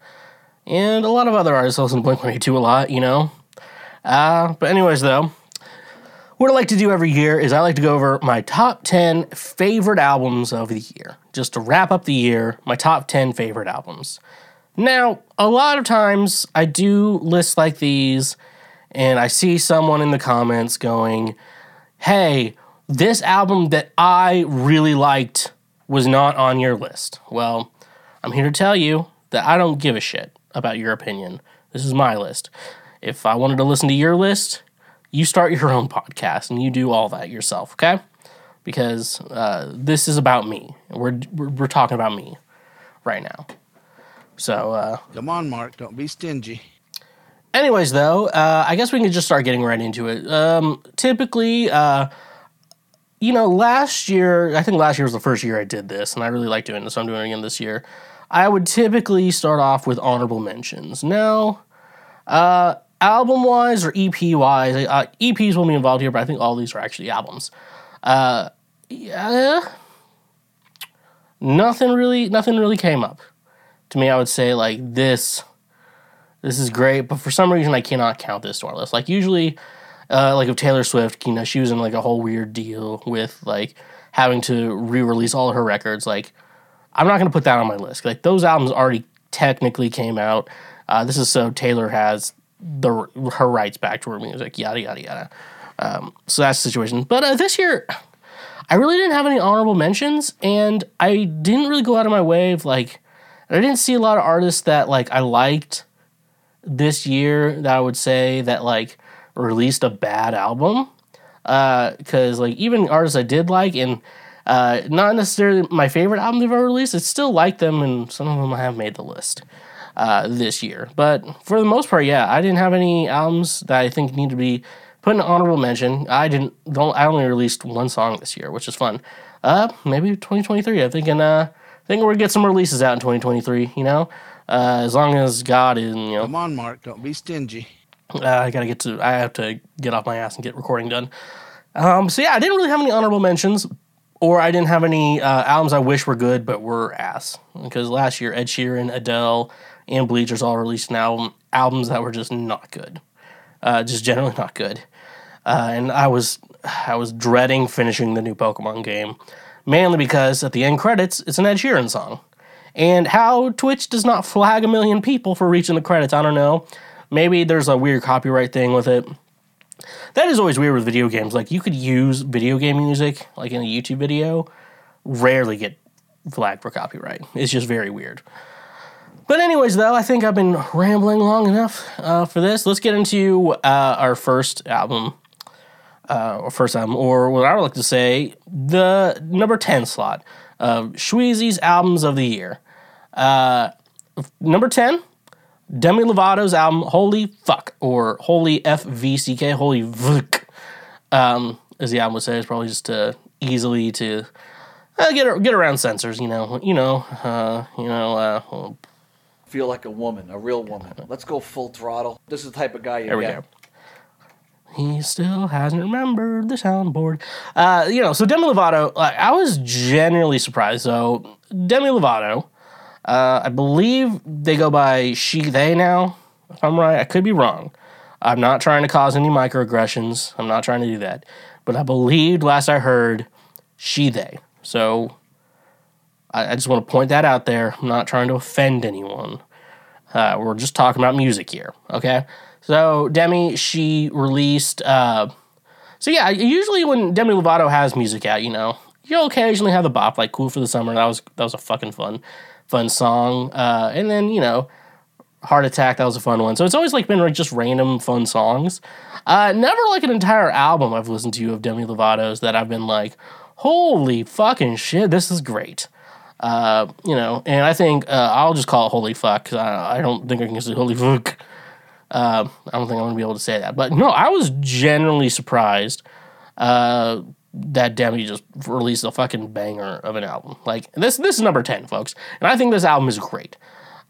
and a lot of other artists listen to Blink 182 a lot, you know. Uh, but anyways, though, what I like to do every year is I like to go over my top 10 favorite albums of the year. Just to wrap up the year, my top 10 favorite albums. Now, a lot of times I do lists like these, and I see someone in the comments going, hey, this album that I really liked was not on your list. Well, I'm here to tell you that I don't give a shit about your opinion. This is my list. If I wanted to listen to your list, you start your own podcast and you do all that yourself, okay? Because uh, this is about me. We're, we're, we're talking about me right now. So, uh, Come on, Mark. Don't be stingy. Anyways, though, uh, I guess we can just start getting right into it. Um, typically, uh, you know, last year, I think last year was the first year I did this, and I really like doing this, so I'm doing it again this year. I would typically start off with honorable mentions. Now, uh, album wise or EP wise, uh, EPs will be involved here, but I think all these are actually albums. Uh, yeah, nothing really, nothing really came up to me. I would say like this, this is great, but for some reason I cannot count this to our list. Like usually, uh, like of Taylor Swift, you know, she was in like a whole weird deal with like having to re-release all her records. Like, I'm not gonna put that on my list. Like those albums already technically came out. Uh, this is so Taylor has the her rights back to her music. Yada yada yada. Um, so that's the situation. But uh, this year, I really didn't have any honorable mentions, and I didn't really go out of my way of like. I didn't see a lot of artists that like I liked this year that I would say that like released a bad album. Because like even artists I did like and uh, not necessarily my favorite album they've ever released, I still like them and some of them have made the list uh, this year. But for the most part, yeah, I didn't have any albums that I think need to be put in honorable mention. I didn't. Don't. I only released one song this year, which is fun. Uh, maybe 2023. I'm thinking. Uh, thinking we're gonna get some releases out in 2023. You know, uh, as long as God is, you know, Come on, Mark. Don't be stingy. uh, I gotta get to. I have to get off my ass and get recording done. Um, so yeah, I didn't really have any honorable mentions, or I didn't have any uh, albums I wish were good but were ass. Because last year, Ed Sheeran, Adele, and Bleachers all released an album albums that were just not good, uh, just generally not good. Uh, and I was I was dreading finishing the new Pokemon game, mainly because at the end credits it's an Ed Sheeran song. And how Twitch does not flag a million people for reaching the credits, I don't know. Maybe there's a weird copyright thing with it. That is always weird with video games. Like you could use video game music, like in a YouTube video, rarely get flagged for copyright. It's just very weird. But anyways, though, I think I've been rambling long enough uh, for this. Let's get into uh, our first album, uh, or first album, or what I would like to say, the number ten slot of Shweezy's albums of the year. Uh, number ten, Demi Lovato's album "Holy Fuck" or "Holy FVCK," "Holy Vuk," um, as the album would say, is probably just to easily to uh, get get around censors. You know, you know, uh, you know. Uh, feel like a woman, a real woman. Let's go full throttle. This is the type of guy you There we get. go. He still hasn't remembered the soundboard. Uh, you know, so Demi Lovato, like, I was genuinely surprised. So Demi Lovato, uh, I believe they go by she, they now. If I'm right, I could be wrong. I'm not trying to cause any microaggressions. I'm not trying to do that. But I believed last I heard she, they. So I, I just want to point that out there. I'm not trying to offend anyone. Uh, we're just talking about music here, okay? So Demi, she released. Uh, so yeah, usually when Demi Lovato has music out, you know, you'll occasionally have the bop like "Cool for the Summer." That was that was a fucking fun, fun song. Uh, and then you know, Heart Attack. That was a fun one. So it's always like been like, just random fun songs. Uh, never like an entire album I've listened to of Demi Lovato's that I've been like, holy fucking shit, this is great. Uh, you know, and I think uh, I'll just call it holy fuck because I, I don't think I can say holy fuck. Uh, I don't think I'm gonna be able to say that, but no, I was genuinely surprised uh, that Demi just released a fucking banger of an album. Like this, this is number ten, folks, and I think this album is great.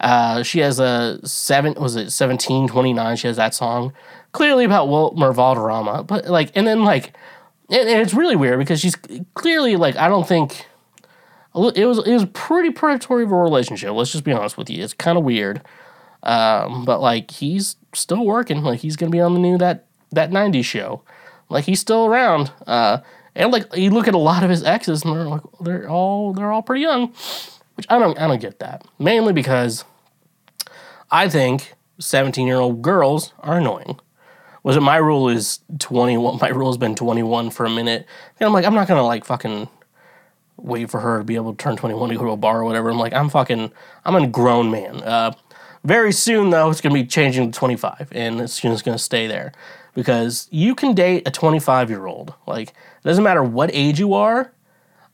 Uh, she has a seven, was it seventeen twenty nine? She has that song, clearly about Wilmer Valderrama, but like, and then like, and, and it's really weird because she's clearly like, I don't think it was it was pretty predatory of a relationship. Let's just be honest with you. It's kind of weird, um, but like he's still working. Like he's gonna be on the new that that '90s show. Like he's still around. Uh, and like you look at a lot of his exes, and they're like they're all they're all pretty young, which I don't I don't get that. Mainly because I think 17 year old girls are annoying. Was it my rule is 21? My rule has been 21 for a minute. And I'm like I'm not gonna like fucking wait for her to be able to turn 21 to go to a bar or whatever. I'm like, I'm fucking, I'm a grown man. Uh, very soon, though, it's going to be changing to 25, and it's just going to stay there because you can date a 25 year old. Like, it doesn't matter what age you are.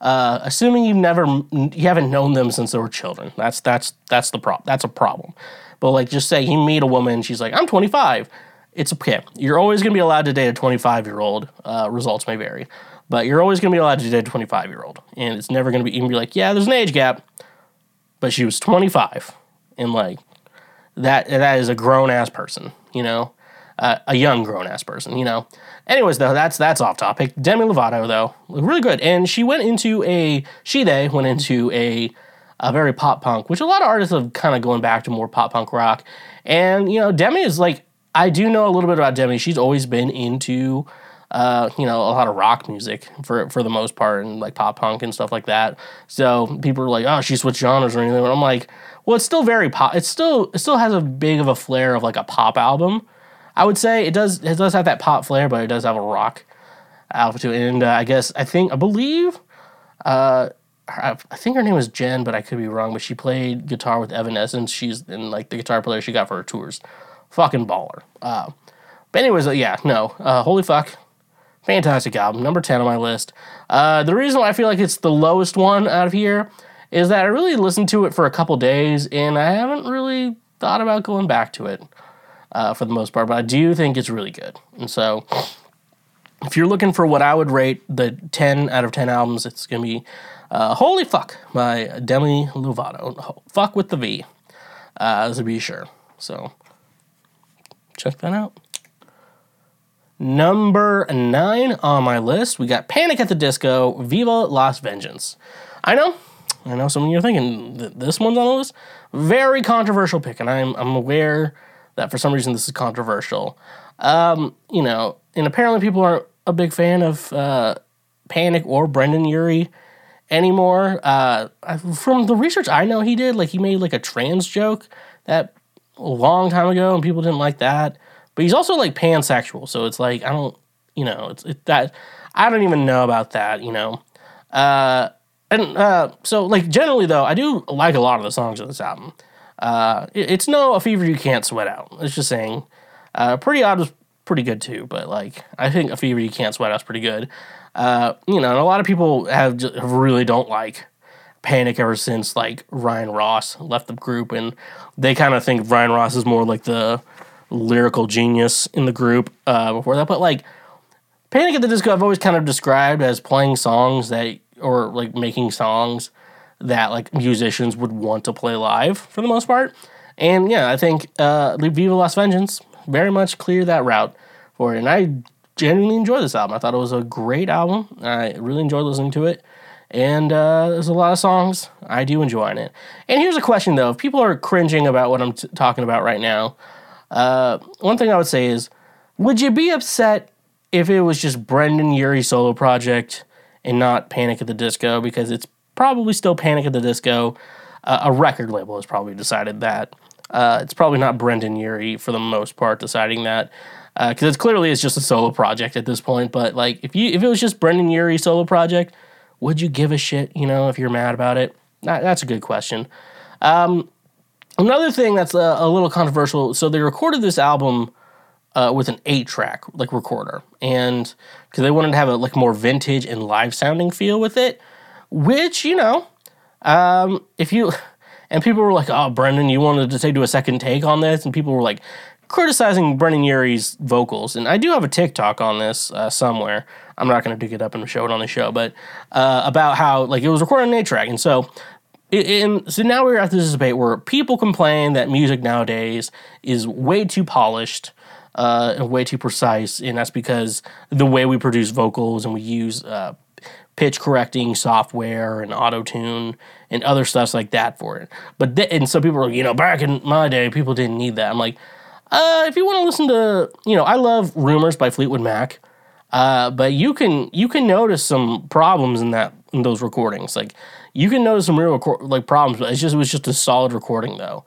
Uh, assuming you've never, you haven't known them since they were children. That's that's that's the problem. That's a problem. But like, just say you meet a woman, she's like, I'm 25. It's okay. You're always going to be allowed to date a 25 year old. Uh, results may vary, but you're always going to be allowed to date a 25 year old, and it's never going to be even be like, yeah, there's an age gap, but she was 25, and like that that is a grown ass person, you know, uh, a young grown ass person, you know. Anyways, though, that's that's off topic. Demi Lovato, though, really good, and she went into a she they went into a a very pop punk, which a lot of artists have kind of going back to more pop punk rock, and you know, Demi is like I do know a little bit about Demi. She's always been into uh, you know, a lot of rock music for for the most part, and like pop punk and stuff like that. So people are like, "Oh, she switched genres or anything." But I'm like, well, it's still very pop. It still it still has a big of a flair of like a pop album. I would say it does it does have that pop flair, but it does have a rock it. And uh, I guess I think I believe. Uh, I think her name is Jen, but I could be wrong. But she played guitar with Evanescence. She's in like the guitar player she got for her tours. Fucking baller. Uh, but anyways, uh, yeah, no, uh, holy fuck, fantastic album, number ten on my list. Uh, the reason why I feel like it's the lowest one out of here is that I really listened to it for a couple days and I haven't really thought about going back to it uh, for the most part. But I do think it's really good, and so if you're looking for what I would rate the ten out of ten albums, it's gonna be uh, "Holy Fuck" by Demi Lovato. Fuck with the V, uh, to be sure. So check that out. Number nine on my list, we got Panic at the Disco, Viva Las Vengeance. I know, I know some of you are thinking that this one's on the list. Very controversial pick, and I'm, I'm aware that for some reason this is controversial. Um, you know, and apparently people aren't a big fan of uh, Panic or Brendon Urie anymore. Uh, from the research I know he did, like he made like a trans joke that a long time ago, and people didn't like that. But he's also like pansexual, so it's like I don't, you know, it's it, that I don't even know about that, you know. Uh, and uh, so like generally though, I do like a lot of the songs on this album. Uh, it, it's no a fever you can't sweat out. It's just saying, uh, pretty odd was pretty good too, but like I think a fever you can't sweat out's pretty good. Uh, you know, and a lot of people have just, really don't like Panic ever since like Ryan Ross left the group, and they kind of think Ryan Ross is more like the lyrical genius in the group uh, before that. But like Panic at the Disco, I've always kind of described as playing songs that, or like making songs that like musicians would want to play live for the most part. And yeah, I think uh, Viva Las Vengeance very much clear that route for it. And I genuinely enjoy this album. I thought it was a great album. I really enjoyed listening to it. And uh, there's a lot of songs I do enjoy in it. And here's a question though: If people are cringing about what I'm t- talking about right now, uh, one thing I would say is, would you be upset if it was just Brendon Urie solo project and not Panic at the Disco because it's probably still Panic at the Disco. Uh, a record label has probably decided that. Uh, it's probably not Brendon Urie for the most part deciding that because it's clearly it's just a solo project at this point. But like if you if it was just Brendon Urie solo project, would you give a shit? You know, if you're mad about it, that, that's a good question. Um, another thing that's a, a little controversial. So they recorded this album uh, with an eight track like recorder, and because they wanted to have a like more vintage and live sounding feel with it, which you know, um, if you <laughs> and people were like, "Oh, Brendon, you wanted to take do a second take on this," and people were like criticizing Brendon Urie's vocals. And I do have a TikTok on this uh, somewhere. I'm not going to dig it up and show it on the show, but uh, about how like it was recorded on an eight track, and so. And so now we're at this debate where people complain that music nowadays is way too polished uh, and way too precise, and that's because the way we produce vocals and we use uh, pitch correcting software and auto tune and other stuff like that for it. But th- and some people are, you know, back in my day, people didn't need that. I'm like, uh, if you want to listen to, you know, I love Rumors by Fleetwood Mac, uh, but you can you can notice some problems in that in those recordings. Like you can notice some real record, like problems, but it's just it was just a solid recording though,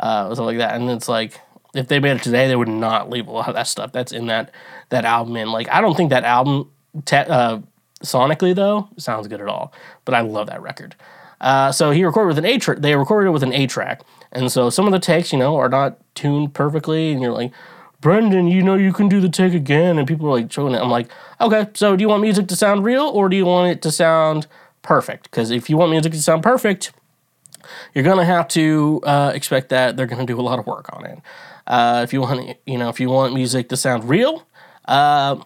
uh, something like that. And it's like if they made it today, they would not leave a lot of that stuff that's in that that album in. Like I don't think that album te- uh, sonically though sounds good at all, but I love that record. Uh, so he recorded with an eight track. They recorded it with an eight track, and so some of the takes, you know, are not tuned perfectly, and you're like, Brendon, you know, you can do the take again, and people are like showing it. I'm like, okay, so do you want music to sound real or do you want it to sound perfect? Because if you want music to sound perfect, you're gonna have to uh, expect that they're gonna do a lot of work on it. Uh, if you want, you know, if you want music to sound real, uh,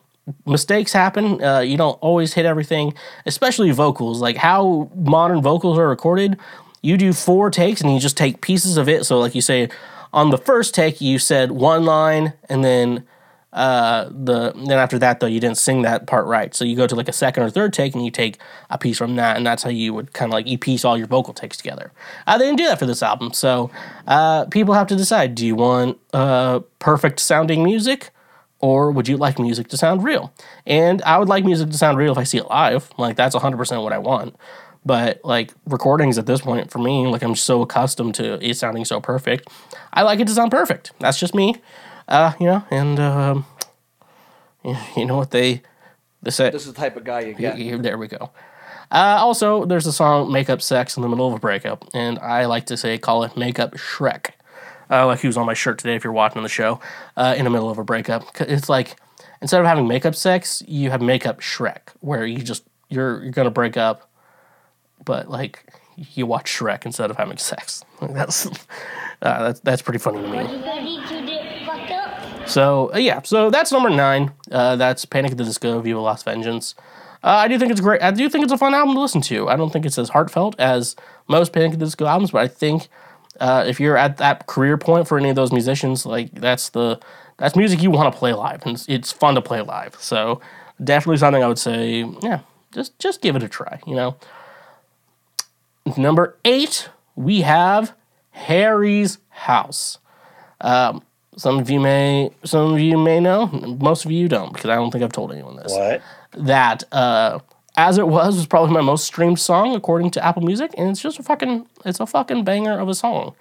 mistakes happen. Uh, you don't always hit everything, especially vocals. Like how modern vocals are recorded, you do four takes and you just take pieces of it. So, like you say, on the first take, you said one line, and then uh, the then after that though, you didn't sing that part right. So you go to like a second or third take and you take a piece from that, and that's how you would kind of like you piece all your vocal takes together. Uh, they didn't do that for this album, so uh, people have to decide: do you want uh, perfect sounding music? or would you like music to sound real? And I would like music to sound real if I see it live. Like that's 100% what I want. But like recordings at this point for me, like I'm so accustomed to it sounding so perfect. I like it to sound perfect. That's just me. Uh, you know, and um, you know what they they say. This is the type of guy you get. Yeah, there we go. Uh, also, there's a song "Make Up Sex" in the middle of a breakup, and I like to say call it "Make Up Shrek." Uh, like he was on my shirt today. If you're watching the show, uh, in the middle of a breakup, it's like instead of having makeup sex, you have makeup Shrek, where you just you're you're gonna break up, but like you watch Shrek instead of having sex. Like, <laughs> that's uh, that's that's pretty funny to me. You ready to get fucked up? So uh, yeah, so that's number nine. Uh, that's Panic at the Disco, Viva Las Vengeance. Uh, I do think it's great. I do think it's a fun album to listen to. I don't think it's as heartfelt as most Panic at the Disco albums, but I think uh, if you're at that career point for any of those musicians, like that's the that's music you want to play live, and it's, it's fun to play live. So definitely something I would say, yeah, just just give it a try. You know. Number eight, we have Harry's House. Um, some of you may, some of you may know. Most of you don't, because I don't think I've told anyone this. What? That uh, as it was was probably my most streamed song according to Apple Music, and it's just a fucking, it's a fucking banger of a song.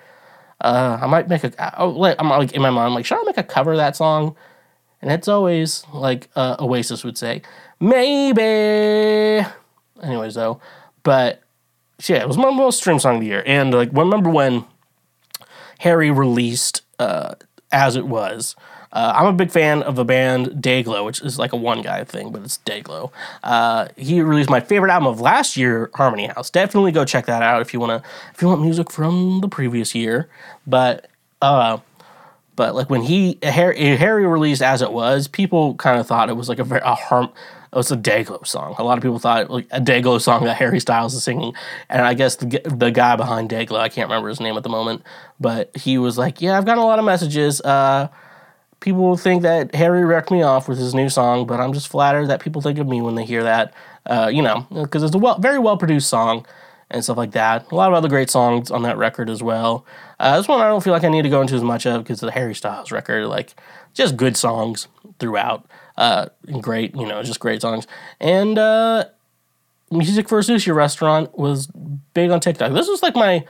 Uh, I might make a, oh, like, I'm like in my mind, like, should I make a cover of that song? And it's always like uh, Oasis would say, maybe. Anyways, though, but yeah, it was my most streamed song of the year. And like, remember when Harry released uh, "As It Was"? Uh, I'm a big fan of the band, Dayglow, which is like a one guy thing, but it's Dayglow. Uh, he released my favorite album of last year, Harmony House. Definitely go check that out if you wanna if you want music from the previous year. But uh, but like when he Harry, Harry released "As It Was," people kind of thought it was like a a harm. It was a Dayglow song. A lot of people thought like a Dayglow song that Harry Styles is singing, and I guess the the guy behind Dayglow, I can't remember his name at the moment, but he was like, "Yeah, I've gotten a lot of messages. Uh, people think that Harry wrecked me off with his new song, but I'm just flattered that people think of me when they hear that. Uh, you know, because it's a well, very well produced song and stuff like that. A lot of other great songs on that record as well. Uh, this one I don't feel like I need to go into as much of because the Harry Styles record, like just good songs throughout, uh, great, you know, just great songs. And uh, Music for a Sushi Restaurant was big on TikTok. This was like my,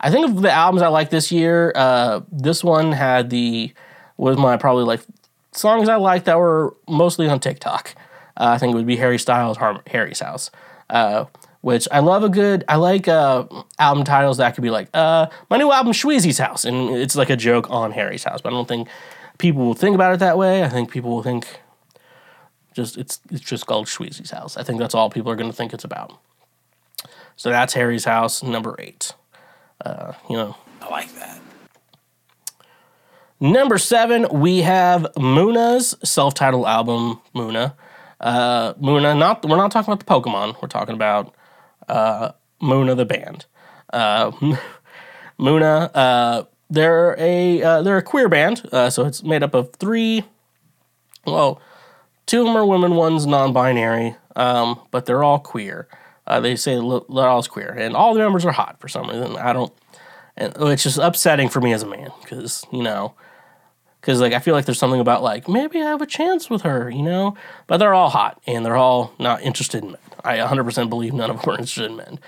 I think of the albums I like this year. Uh, this one had the was my probably like songs I liked that were mostly on TikTok. Uh, I think it would be Harry Styles, Har- Harry's House, uh, which I love a good. I like uh, album titles that could be like uh, my new album Shweezy's House, and it's like a joke on Harry's House. But I don't think people will think about it that way. I think people will think just it's it's just called Shweezy's House. I think that's all people are going to think it's about. So that's Harry's House, number eight. Uh, you know, I like that. Number seven, we have Muna's self-titled album, Muna. Uh, Muna, not we're not talking about the Pokemon. We're talking about uh, Muna the band. Uh, <laughs> Muna, uh, they're a uh, they're a queer band, uh, so it's made up of three. Well, two of them are women, one's non-binary, um, but they're all queer. Uh, they say they're all queer, and all the members are hot for some reason. I don't, and it's just upsetting for me as a man because you know because like I feel like there's something about like maybe I have a chance with her, you know. But they're all hot and they're all not interested in men. I 100% believe none of them are interested in men.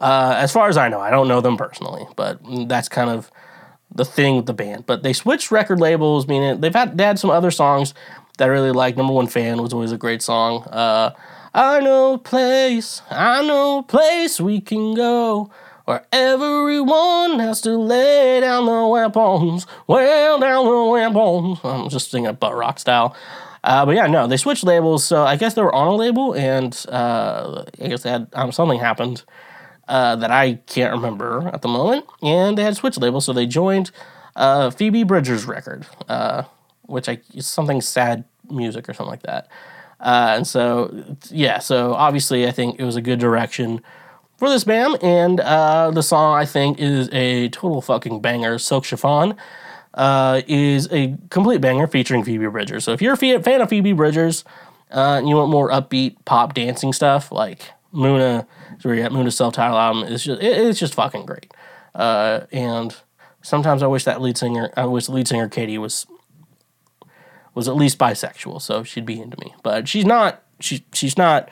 Uh, as far as I know, I don't know them personally, but that's kind of the thing with the band. But they switched record labels, meaning they've had they had some other songs that I really like. Number one fan was always a great song. Uh, I know a place, I know a place we can go where everyone has to lay down the weapons, well down the weapons. I'm just singing butt rock style. Uh, but yeah, no, they switched labels, so I guess they were on a label, and uh, I guess they had um, something happened uh, that I can't remember at the moment, and they had switched labels, so they joined uh, Phoebe Bridgers' record, uh, which I something sad music or something like that. Uh, and so, yeah, so obviously, I think it was a good direction for this band, and uh, the song I think is a total fucking banger. Silk Chiffon uh, is a complete banger featuring Phoebe Bridgers. So if you're a fan of Phoebe Bridgers, uh, and you want more upbeat pop dancing stuff like Muna, where you got Muna's self-titled album, is just it, it's just fucking great. Uh, and sometimes I wish that lead singer, I wish lead singer Katie was was at least bisexual, so she'd be into me. But she's not. She she's not.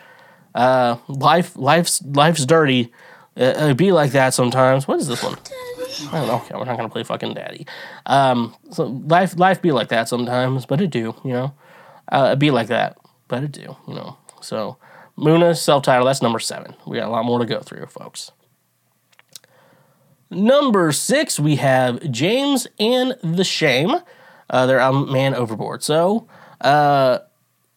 Uh, life life's life's dirty. Uh, it'd be like that sometimes. What is this one? I don't know. Okay, we're not gonna play fucking daddy. Um, so life life be like that sometimes, but it do. You know, uh, it be like that, but it do. You know. So Muna self titled. That's number seven. We got a lot more to go through, folks. Number six, we have James and the Shame. Uh, their album Man Overboard. So, uh,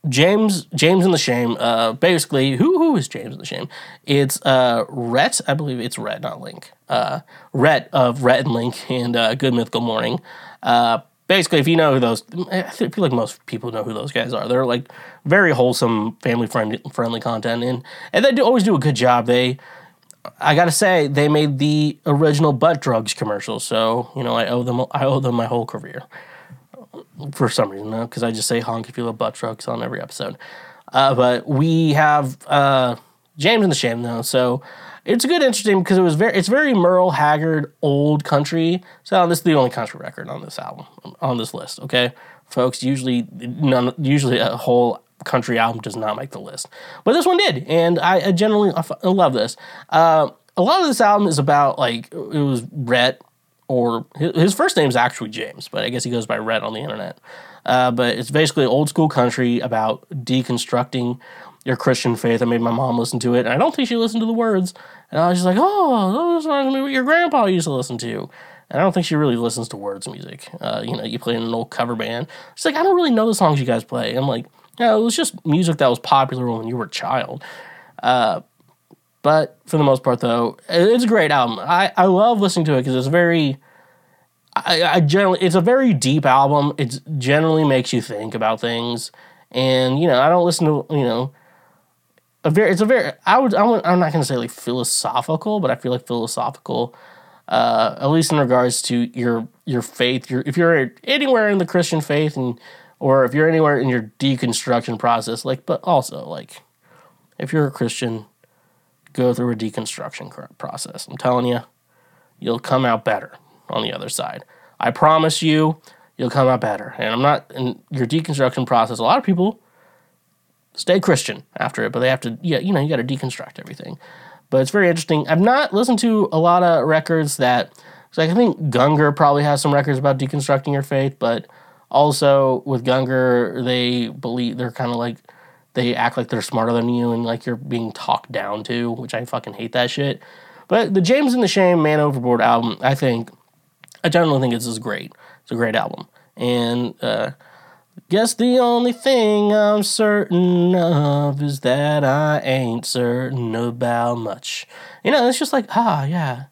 James James and the Shame. Uh, basically, who who is James and the Shame? It's uh, Rhett. I believe it's Rhett, not Link. Uh, Rhett of Rhett and Link and uh, Good Mythical Morning. Uh, basically, if you know who those, I feel like most people know who those guys are. They're like very wholesome, family friendly friendly content, and and they do always do a good job. They I gotta say, they made the original butt drugs commercial, so you know I owe them. I owe them my whole career for some reason, though, because I just say honk if you love butt trucks on every episode. Uh, but we have uh, James and the Shame though, so it's a good, interesting because it was very, it's very Merle Haggard old country. So this is the only country record on this album on this list. Okay, folks. Usually, none, usually a whole country album does not make the list, but this one did, and I, I generally love this. Uh, a lot of this album is about like it was Rhett or his, first name's actually James, but I guess he goes by Rhett on the internet. Uh, but it's basically old school country about deconstructing your Christian faith. I made my mom listen to it, and I don't think she listened to the words. And I was just like, oh, those reminds me what your grandpa used to listen to. And I don't think she really listens to words music. Uh, you know, you play in an old cover band. She's like, I don't really know the songs you guys play. I'm like, yeah, it was just music that was popular when you were a child. Uh, but for the most part, though, it's a great album. I, I love listening to it because it's very. I, I generally it's a very deep album. It generally makes you think about things, and you know I don't listen to you know a very it's a very I would I would, I'm not going to say like philosophical, but I feel like philosophical, uh, at least in regards to your your faith. Your if you're anywhere in the Christian faith and or if you're anywhere in your deconstruction process, like but also like if you're a Christian go through a deconstruction process. I'm telling you, you'll come out better on the other side. I promise you, you'll come out better. And I'm not in your deconstruction process. A lot of people stay Christian after it, but they have to, yeah, you know, you got to deconstruct everything. But it's very interesting. I've not listened to a lot of records that, like I think Gungor probably has some records about deconstructing your faith, but also with Gungor, they believe they're kind of like they act like they're smarter than you and like you're being talked down to, which I fucking hate that shit. But the James and the Shame Man Overboard album, I think, I generally think it's is great. It's a great album, and uh, guess the only thing I'm certain of is that I ain't certain about much. You know, it's just like ah yeah.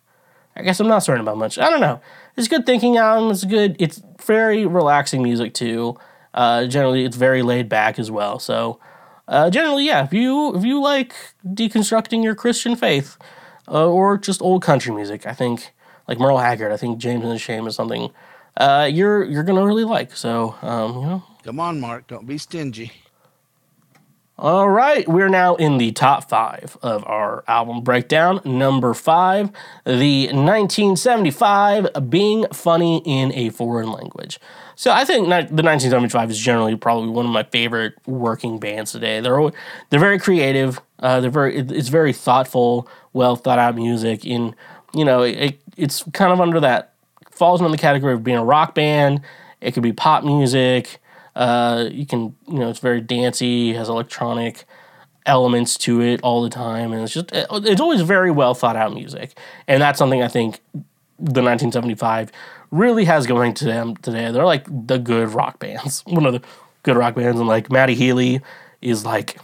I guess I'm not certain about much. I don't know. It's good thinking album. It's good. It's very relaxing music too. Uh, generally, it's very laid back as well. So, uh, generally, yeah. If you if you like deconstructing your Christian faith, uh, or just old country music, I think like Merle Haggard, I think James and the Shame is something uh, you're you're gonna really like. So, um, you know, Come on, Mark. Don't be stingy. All right, we're now in the top five of our album breakdown. Number five, the 1975 Being Funny in a Foreign Language. So I think the 1975 is generally probably one of my favorite working bands today. They're they're very creative. Uh, they're very it's very thoughtful, well thought out music. In you know, it, it's kind of under that falls under the category of being a rock band. It could be pop music. Uh, you can, you know, it's very dancey, has electronic elements to it all the time, and it's just, it's always very well thought out music, and that's something I think the 1975 really has going to them today. They're like the good rock bands, <laughs> one of the good rock bands, and like Matty Healy is like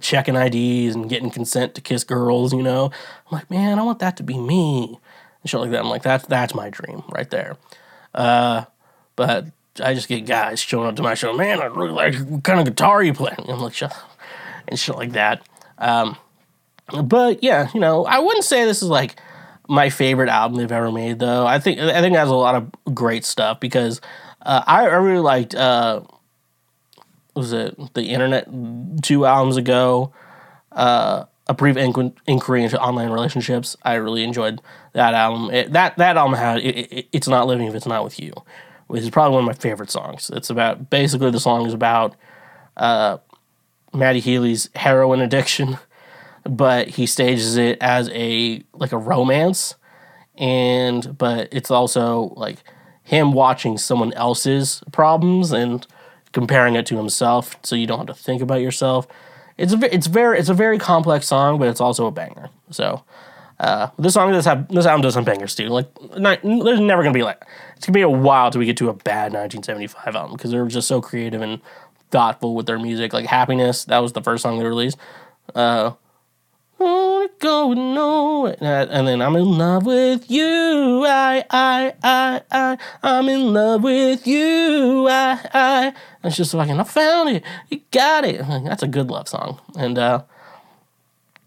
checking IDs and getting consent to kiss girls. You know, I'm like, man, I want that to be me, and shit like that. I'm like, that's that's my dream right there. Uh, but I just get guys showing up to my show, man, I really like what kind of guitar you play. I'm like, shut. And shit like that. Um, but yeah, you know, I wouldn't say this is like my favorite album they've ever made, though. I think I think it has a lot of great stuff because uh, I, I really liked uh, was it the Internet two albums ago, uh, a brief inqu- inquiry into online relationships. I really enjoyed that album. It, that that album had it, it, it's not living if it's not with you, which is probably one of my favorite songs. It's about basically the song is about uh, Matty Healy's heroin addiction, <laughs> but he stages it as a like a romance, and but it's also like him watching someone else's problems and comparing it to himself, so you don't have to think about yourself. It's a it's very it's a very complex song, but it's also a banger. So. Uh, this song does have this album does have bangers too. Like, not, there's never gonna be like it's gonna be a while till we get to a bad 1975 album because they're just so creative and thoughtful with their music. Like Happiness, that was the first song they released. Uh, wanna go nowhere. And then I'm in love with you. I, I, I, I, I'm in love with you. I, I. It's just fucking, I found it. You got it. That's a good love song. And, uh,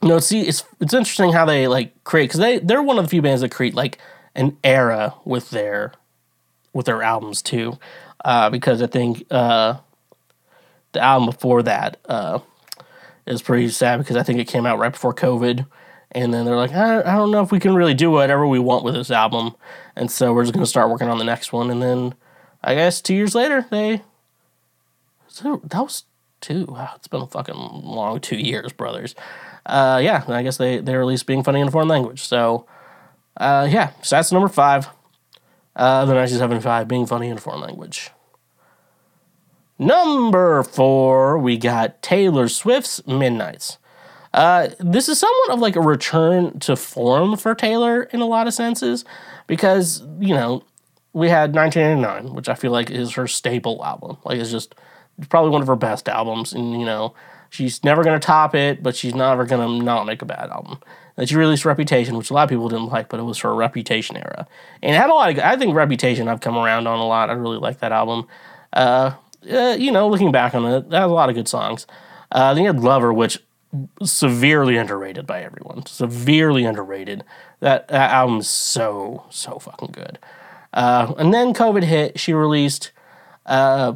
no, see, it's it's interesting how they like create because they they're one of the few bands that create like an era with their with their albums too, uh, because I think uh, the album before that uh, is pretty sad because I think it came out right before COVID, and then they're like, I, I don't know if we can really do whatever we want with this album, and so we're just gonna start working on the next one, and then I guess two years later they so that was two. Wow, it's been a fucking long two years, brothers. Uh, yeah, I guess they they released being funny in a foreign language. So, uh, yeah, so that's number five. Uh, the 1975 being funny in a foreign language. Number four, we got Taylor Swift's Midnights. Uh, this is somewhat of like a return to form for Taylor in a lot of senses because, you know, we had 1989, which I feel like is her staple album. Like, it's just it's probably one of her best albums. And, you know, she's never going to top it, but she's never going to not make a bad album. And she released Reputation, which a lot of people didn't like, but it was her Reputation era. And it had a lot of, I think Reputation I've come around on a lot. I really like that album. Uh, uh, you know, looking back on it, that has a lot of good songs. Uh, then you had Lover, which severely underrated by everyone. Severely underrated. That, that album is so, so fucking good. Uh, and then COVID hit. She released uh,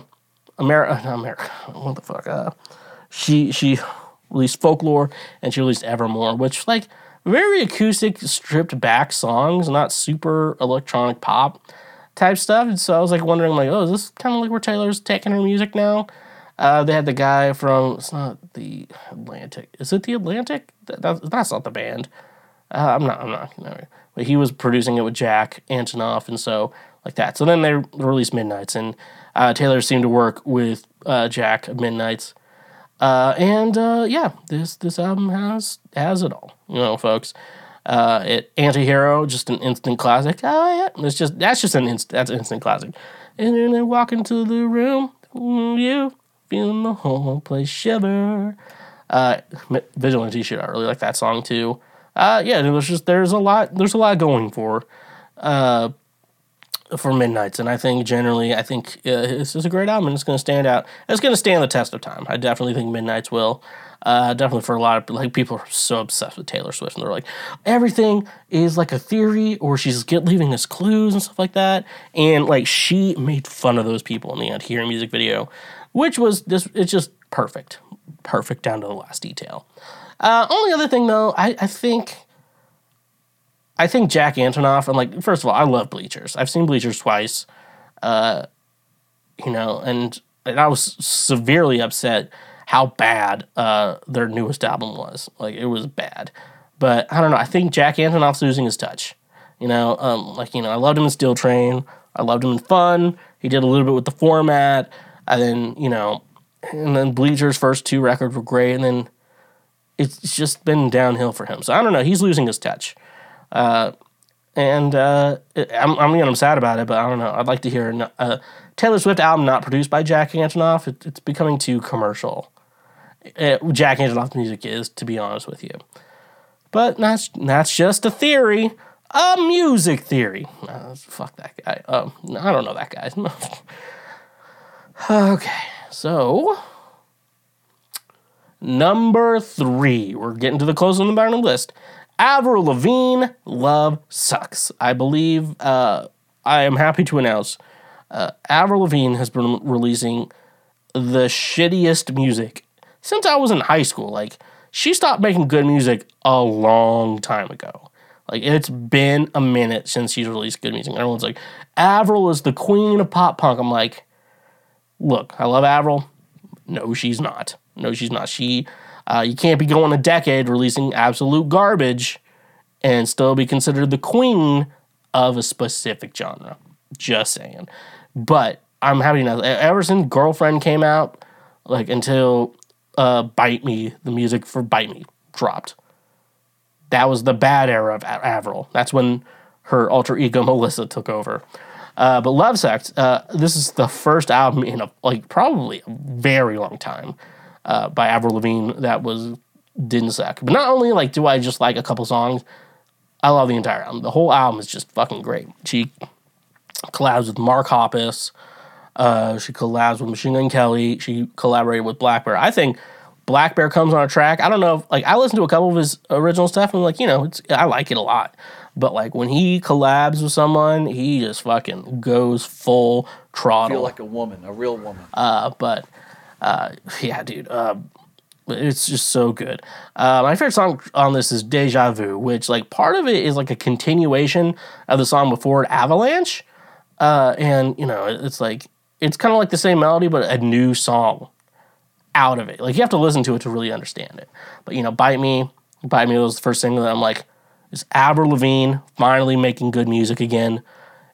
America, not America, <laughs> what the fuck? Uh, she she released Folklore and she released Evermore, which like very acoustic, stripped back songs, not super electronic pop type stuff. And so I was like wondering, like, oh, is this kind of like where Taylor's taking her music now? Uh, they had the guy from it's not the Atlantic. Is it the Atlantic? That, that's, that's not the band. Uh, I'm not. I'm not. No, but he was producing it with Jack Antonoff, and so like that. So then they released Midnight's, and uh, Taylor seemed to work with uh, Jack Midnight's. Uh, and uh, yeah, this this album has has it all, you know, folks. Uh, it Antihero, just an instant classic. Oh yeah, it's just that's just an inst- that's an instant classic. And then I walk into the room, mm, you feeling the whole place shiver. Uh, Vigilante shit, I really like that song too. Uh, yeah, there's just there's a lot there's a lot going for uh for Midnight's, and I think generally, I think uh, this is a great album, and it's going to stand out. It's going to stand the test of time. I definitely think Midnight's will. Uh, definitely for a lot of like people are so obsessed with Taylor Swift, and they're like everything is like a theory, or she's get leaving us clues and stuff like that. And like she made fun of those people in the Anti-Hero music video, which was this. It's just perfect, perfect down to the last detail. Uh, only other thing though, I, I think I think Jack Antonoff and like first of all, I love Bleachers. I've seen Bleachers twice. Uh, you know, and, and I was severely upset how bad uh, their newest album was. Like it was bad. But I don't know. I think Jack Antonoff's losing his touch. You know, um, like you know, I loved him in Steel Train. I loved him in Fun. He did a little bit with the format, and then you know, and then Bleachers' first two records were great, and then it's just been downhill for him. So I don't know. He's losing his touch. Uh, and uh, I'm, I mean, I'm sad about it, but I don't know. I'd like to hear a Taylor Swift album not produced by Jack Antonoff. It, it's becoming too commercial. Uh, Jack Antonoff music is, to be honest with you. But that's that's just a theory, a music theory. Uh, fuck that guy. Um, I don't know that guy. <laughs> okay, so number three, we're getting to the close of the bottom list. Avril Lavigne, Love Sucks. I believe, uh, I am happy to announce, uh, Avril Lavigne has been releasing the shittiest music since I was in high school. Like, she stopped making good music a long time ago. Like, it's been a minute since she's released good music. Everyone's like, Avril is the queen of pop punk. I'm like, look, I love Avril. No, she's not. No, she's not. She uh, you can't be going a decade releasing absolute garbage and still be considered the queen of a specific genre. Just saying. But I'm happy to know. Ever since Girlfriend came out, like until uh, Bite Me, the music for Bite Me dropped. That was the bad era of Avril. That's when her alter ego <laughs> Melissa took over. Uh, but Love Sucks, uh, this is the first album in a like probably a very long time uh, by Avril Lavigne that was didn't suck. But not only like do I just like a couple songs, I love the entire album. The whole album is just fucking great. She collabs with Mark Hoppus. Uh, she collabs with Machine Gun Kelly. She collaborated with Black Bear. I think Black Bear comes on a track. I don't know. If, like I listened to a couple of his original stuff and like you know it's I like it a lot. But like when he collabs with someone, he just fucking goes full throttle. Feel like a woman, a real woman. Uh, but uh, yeah, dude. Uh, it's just so good. Uh, my favorite song on this is Deja Vu, which like part of it is like a continuation of the song before it, Avalanche. Uh, and you know, it's like it's kind of like the same melody, but a new song out of it. Like you have to listen to it to really understand it. But you know, Bite Me, Bite Me was the first single that I'm like, is Avril Lavigne finally making good music again,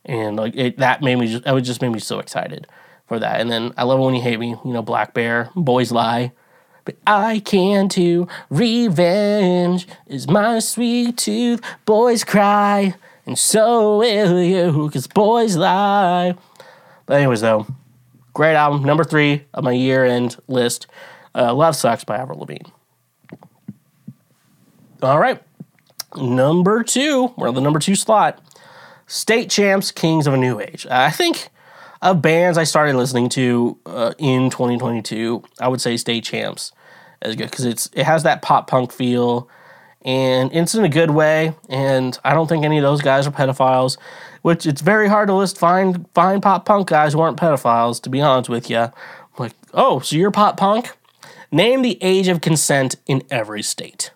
and like it, that made me just, that would just made me so excited for that. And then I love it when you hate me, you know, Black Bear, Boys Lie. But I can too. Revenge is my sweet tooth. Boys cry, and so will you, cause boys lie. But anyways, though, great album, number three of my year-end list. Uh, Love Sucks by Avril Lavigne. All right, number two, we're on the number two slot. State Champs, Kings of a New Age. I think of bands I started listening to uh, in 2022, I would say State Champs is good because it's it has that pop punk feel, and it's in a good way. And I don't think any of those guys are pedophiles, which it's very hard to list fine find pop punk guys who aren't pedophiles. To be honest with you, like oh, so you're pop punk? Name the age of consent in every state.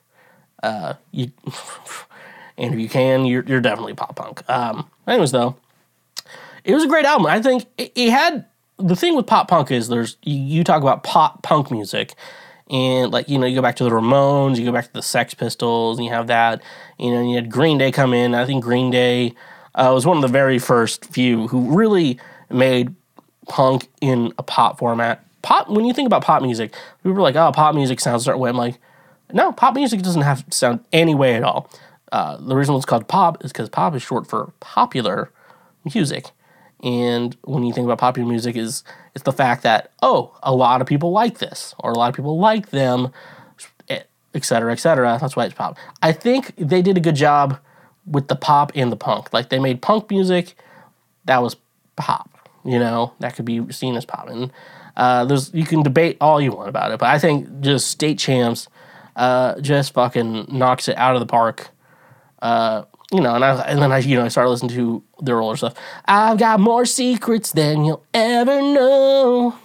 Uh, you, <laughs> and if you can, you're you're definitely pop punk. Um, anyways, though it was a great album. I think it, it had the thing with pop punk is there's you, you talk about pop punk music, and like you know you go back to the Ramones, you go back to the Sex Pistols, and you have that. You know, and you had Green Day come in. I think Green Day uh, was one of the very first few who really made punk in a pop format. Pop. When you think about pop music, people are like, "Oh, pop music sounds a certain way." I'm like, no, pop music doesn't have to sound any way at all. Uh, the reason it's called pop is because pop is short for popular music. And when you think about popular music, is it's the fact that oh, a lot of people like this, or a lot of people like them, et cetera, et cetera. That's why it's pop. I think they did a good job with the pop and the punk. Like they made punk music that was pop. You know, that could be seen as pop. And uh, there's you can debate all you want about it, but I think just state champs uh, just fucking knocks it out of the park. Uh, you know, and I and then I you know I started listening to their older stuff. I've got more secrets than you'll ever know.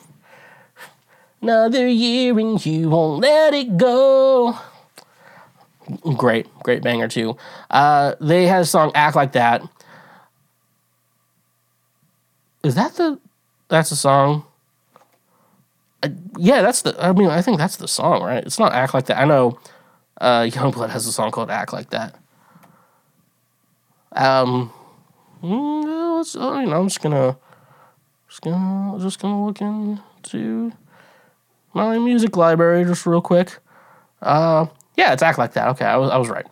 Another year and you won't let it go. Great, great banger too. Uh, they had a song "Act Like That." Is that the? That's the song. Uh, yeah, that's the. I mean, I think that's the song, right? It's not "Act Like That." I know uh, Youngblood has a song called "Act Like That." Um, mm, let's, uh, you know, I'm just gonna, just gonna, just gonna look into my music library just real quick. Uh, yeah, it's "Act Like That." Okay, I was, I was right.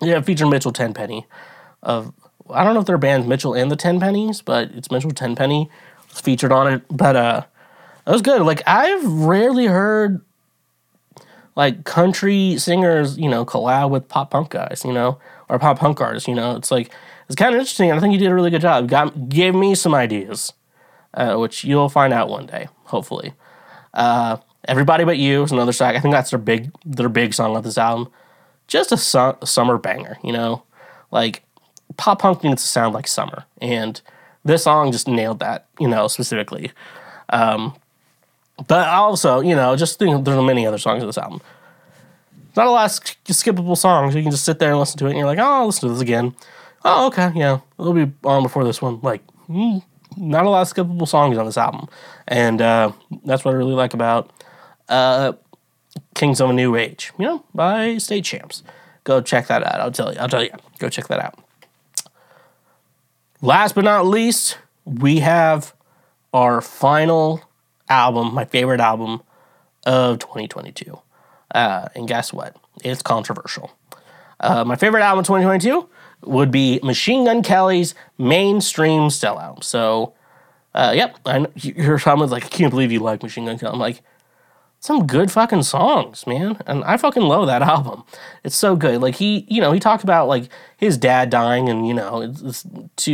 Yeah, featured Mitchell Tenpenny of I don't know if they're band Mitchell and the Tenpennies, but it's Mitchell Tenpenny was featured on it. But uh, it was good. Like I've rarely heard like country singers, you know, collab with pop punk guys, you know, or pop punk artists. You know, it's like it's kind of interesting. I think you did a really good job. Got gave me some ideas, uh, which you'll find out one day, hopefully. Uh, Everybody but you is another song. I think that's their big their big song on this album. Just a, su- a summer banger, you know, like pop punk needs to sound like summer, and this song just nailed that, you know, specifically. Um, but also, you know, just think there's many other songs on this album. Not a lot of sk- skippable songs. You can just sit there and listen to it, and you're like, oh, I'll listen to this again. Oh, okay, yeah, it'll be on before this one. Like, mm, not a lot of skippable songs on this album, and uh, that's what I really like about uh, Kings of a New Age. You know, by State Champs. Go check that out. I'll tell you. I'll tell you. Go check that out. Last but not least, we have our final album, my favorite album of 2022. Uh, and guess what? It's controversial. Uh, my favorite album of 2022 would be Machine Gun Kelly's mainstream sellout. So, uh, yep, I know, you're someone's like, I can't believe you like Machine Gun Kelly. I'm like, some good fucking songs, man. And I fucking love that <laughs> album. It's so good. Like he, you know, he talked about like his dad dying and, you know, it's, it's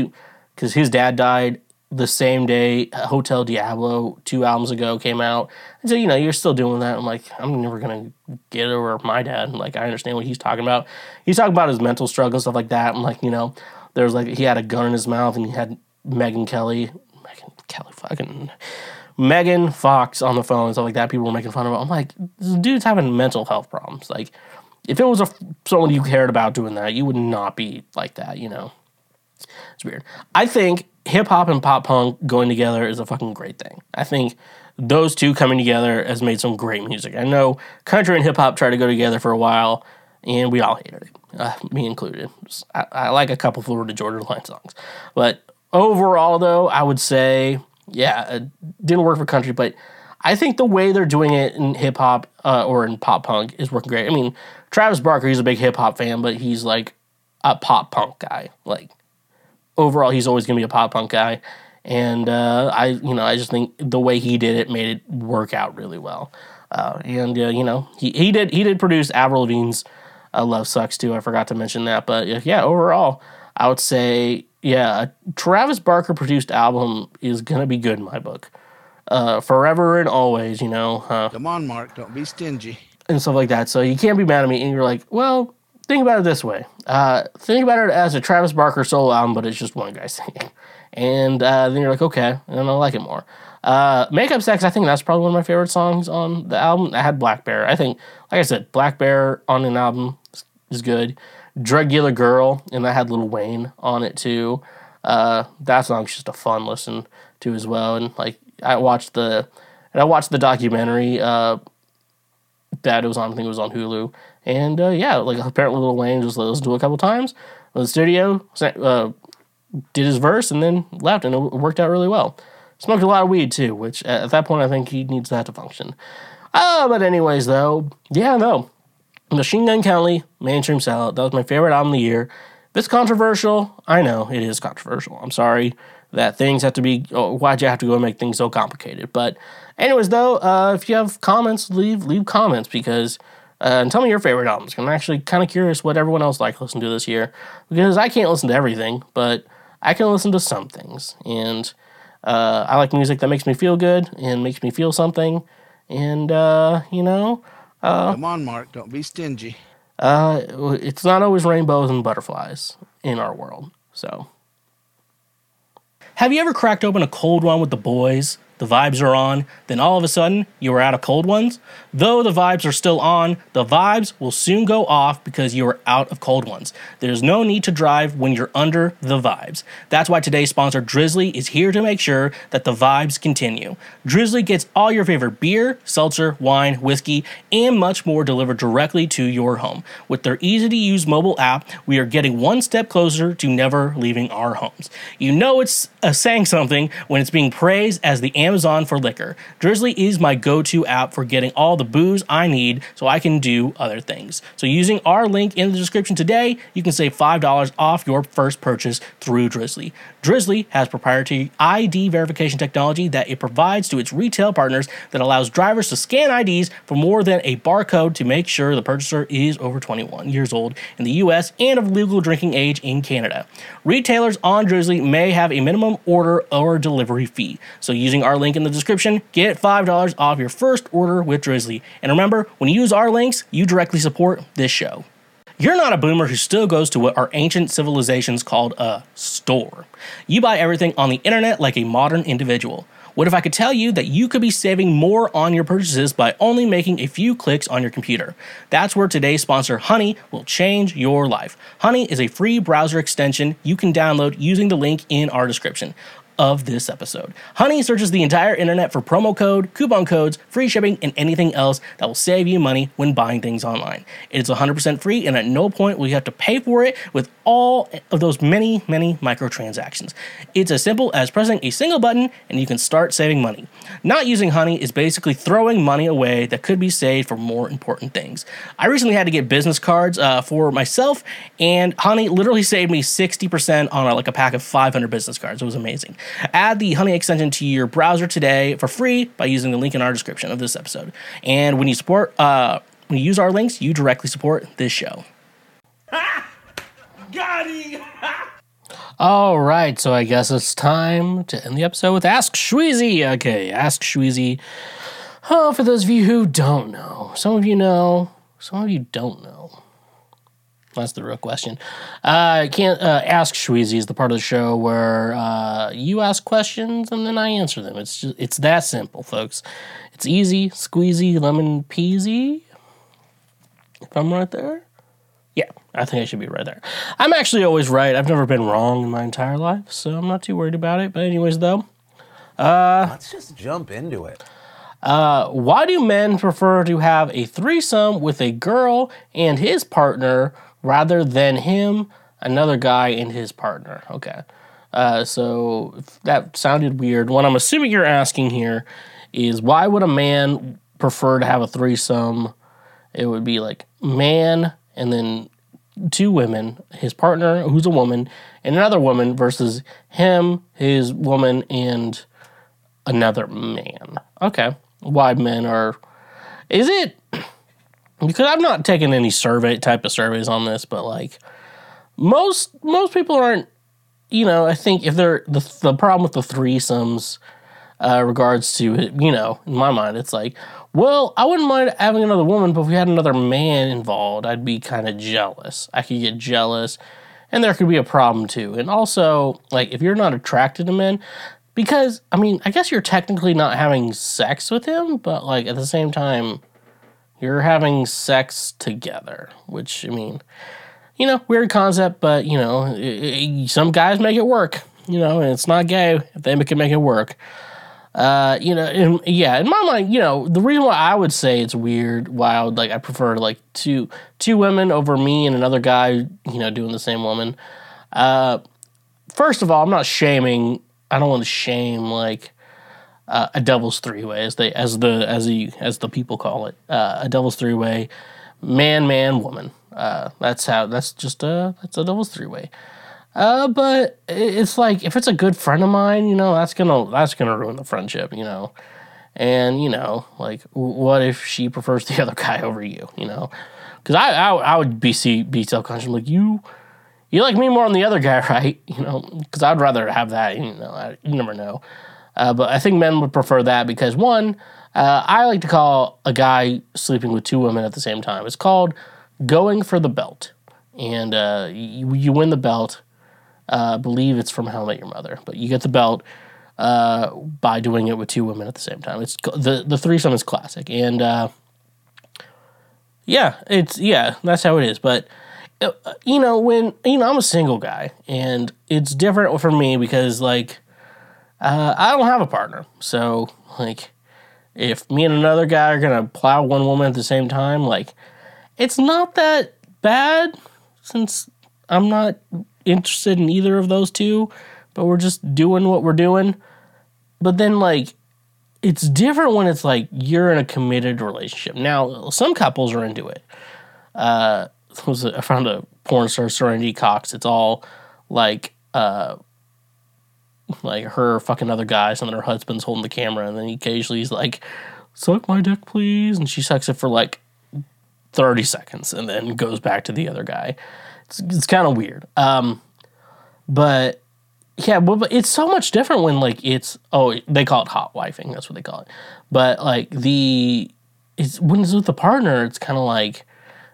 because his dad died the same day Hotel Diablo two albums ago came out. And so, you know, you're still doing that. I'm like, I'm never going to get over my dad. Like, I understand what he's talking about. He's talking about his mental struggle stuff like that. And like, you know, there's like, he had a gun in his mouth and he had Megan Kelly, Megan Kelly fucking, Megan Fox on the phone and stuff like that. People were making fun of. I'm like, this dude's having mental health problems. Like, if it was a, someone you cared about doing that, you would not be like that, you know? It's weird. I think hip hop and pop punk going together is a fucking great thing. I think those two coming together has made some great music. I know country and hip hop tried to go together for a while, and we all hated it, uh, me included. I, I, like a couple Florida Georgia Line songs, but overall, though, I would say, yeah, it didn't work for country, but I think the way they're doing it in hip hop uh, or in pop punk is working great. I mean, Travis Barker, he's a big hip hop fan, but he's like a pop punk guy. Like overall, he's always gonna be a pop punk guy. And uh, I, you know, I just think the way he did it made it work out really well. Uh, and uh, you know, he, he did he did produce Avril Lavigne's uh, "Love Sucks" too. I forgot to mention that, but yeah, overall, I would say yeah, a Travis Barker produced album is gonna be good in my book. Uh, forever and always, you know. Uh, Come on, Mark. Don't be stingy. and stuff like that. So you can't be mad at me. And you're like, well, think about it this way. Uh, think about it as a Travis Barker solo album, but it's just one guy <laughs> singing. And uh, then you're like, okay, and I like it more. Uh, Makeup Sex, I think that's probably one of my favorite songs on the album. I had Black Bear. I think, like I said, Black Bear on an album is good. Drug Dealer, and that had Lil Wayne on it too. Uh, that song's just a fun listen to as well. And like, I watched the and I watched the documentary uh, that it was on. I think it was on Hulu, and uh, yeah, like apparently Lil Wayne just listened to it a couple times. The studio uh, did his verse and then left, and it worked out really well. Smoked a lot of weed too, which at that point I think he needs that to function. Oh, but anyways, though, yeah, no. Machine Gun Kelly, Mainstream Sellout, that was my favorite album of the year. If it's controversial, I know it is controversial. I'm sorry that things have to be, oh, why'd you have to go and make things so complicated? But, anyways, though, uh, if you have comments, leave leave comments because, uh, and tell me your favorite albums. I'm actually kind of curious what everyone else like listen to this year because I can't listen to everything, but I can listen to some things. And uh, I like music that makes me feel good and makes me feel something. And, uh, you know, Come on, Mark. Don't be stingy. uh, it's not always rainbows and butterflies in our world. So, have you ever cracked open a cold one with the boys? The vibes are on, then all of a sudden you are out of cold ones? Though the vibes are still on, the vibes will soon go off because you are out of cold ones. There's no need to drive when you're under the vibes. That's why today's sponsor, Drizly, is here to make sure that the vibes continue. Drizly gets all your favorite beer, seltzer, wine, whiskey, and much more delivered directly to your home. With their easy to use mobile app, we are getting one step closer to never leaving our homes. You know it's uh, saying something when it's being praised as the Amazon for liquor. Drizly is my go to app for getting all the booze I need so I can do other things. So, using our link in the description today, you can save $5 off your first purchase through Drizly. Drizly has proprietary ID verification technology that it provides to its retail partners that allows drivers to scan IDs for more than a barcode to make sure the purchaser is over 21 years old in the US and of legal drinking age in Canada. Retailers on Drizly may have a minimum order or delivery fee. So using our link in the description, get $5 off your first order with Drizly. And remember, when you use our links, you directly support this show. You're not a boomer who still goes to what our ancient civilizations called a store. You buy everything on the internet like a modern individual. What if I could tell you that you could be saving more on your purchases by only making a few clicks on your computer? That's where today's sponsor, Honey, will change your life. Honey is a free browser extension you can download using the link in our description of this episode. Honey searches the entire internet for promo code, coupon codes, free shipping, and anything else that will save you money when buying things online. It's 100% free, and at no point will you have to pay for it with all of those many, many microtransactions. It's as simple as pressing a single button and you can start saving money. Not using Honey is basically throwing money away that could be saved for more important things. I recently had to get business cards uh, for myself, and Honey literally saved me 60% on a, like a pack of 500 business cards. It was amazing. Add the Honey extension to your browser today for free by using the link in our description of this episode. And when you support, uh, when you use our links, you directly support this show. <laughs> <laughs> All right, so I guess it's time to end the episode with Ask Shweezy. Okay, Ask Shweezy. Oh, for those of you who don't know, some of you know, some of you don't know. That's the real question. Uh, I can't uh, ask Shweezy is the part of the show where uh, you ask questions and then I answer them. It's just it's that simple, folks. It's easy, squeezy, lemon peasy. If I'm right there, yeah, I think I should be right there. I'm actually always right. I've never been wrong in my entire life, so I'm not too worried about it. But anyways, though, Let's just jump into it. uh, why do men prefer to have a threesome with a girl and his partner rather than him, another guy, and his partner? Okay. Uh, so that sounded weird. What I'm assuming you're asking here is why would a man prefer to have a threesome? It would be like man and then two women, his partner, who's a woman, and another woman versus him, his woman, and another man. Okay. Why men are. Is it. Because I'm not taking any survey type of surveys on this, but like most most people aren't you know, I think if they're the the problem with the threesomes uh regards to you know, in my mind it's like, well, I wouldn't mind having another woman, but if we had another man involved, I'd be kind of jealous. I could get jealous and there could be a problem too. And also, like if you're not attracted to men, because I mean, I guess you're technically not having sex with him, but like at the same time, you're having sex together, which I mean, you know, weird concept, but you know, i- i- some guys make it work, you know, and it's not gay if they can make it work. Uh, you know, in, yeah, in my mind, you know, the reason why I would say it's weird, would like, I prefer like two two women over me and another guy, you know, doing the same woman. Uh, first of all, I'm not shaming. I don't want to shame like uh, a devil's three way, as they as the as the as the people call it, uh, a devil's three way, man, man, woman. Uh, that's how. That's just a that's a devil's three way. Uh, but it's like if it's a good friend of mine, you know, that's gonna that's gonna ruin the friendship, you know. And you know, like, what if she prefers the <laughs> other guy over you? You know, because I, I I would be see be self conscious like you you like me more than the other guy, <laughs> right? You know, because I'd rather have that. You know, I, you never know. Uh, but I think men would prefer that because one, uh, I like to call a guy sleeping with two women at the same time. It's called going for the belt, and uh, you, you win the belt. Uh, believe it's from How I Met Your Mother, but you get the belt uh, by doing it with two women at the same time. It's the the threesome is classic, and yeah, it's yeah, that's how it is. But you know, when you know, I'm a single guy, and it's different for me because like uh, I don't have a partner, so like if me and another guy are gonna plow one woman at the same time, like it's not that bad since I'm not interested in either of those two, but we're just doing what we're doing. But then like it's different when it's like you're in a committed relationship. Now, some couples are into it. Uh, <laughs> I found a porn star Serenity Cox. It's all like uh like her fucking other guys and then her husband's holding the camera and then he occasionally he's like, Suck my dick, please and she sucks it for like thirty seconds and then goes back to the other guy. It's it's kind of weird. Um but yeah, but it's so much different when like it's oh they call it hot wifing, that's what they call it. But like the it's when it's with the partner, it's kind of like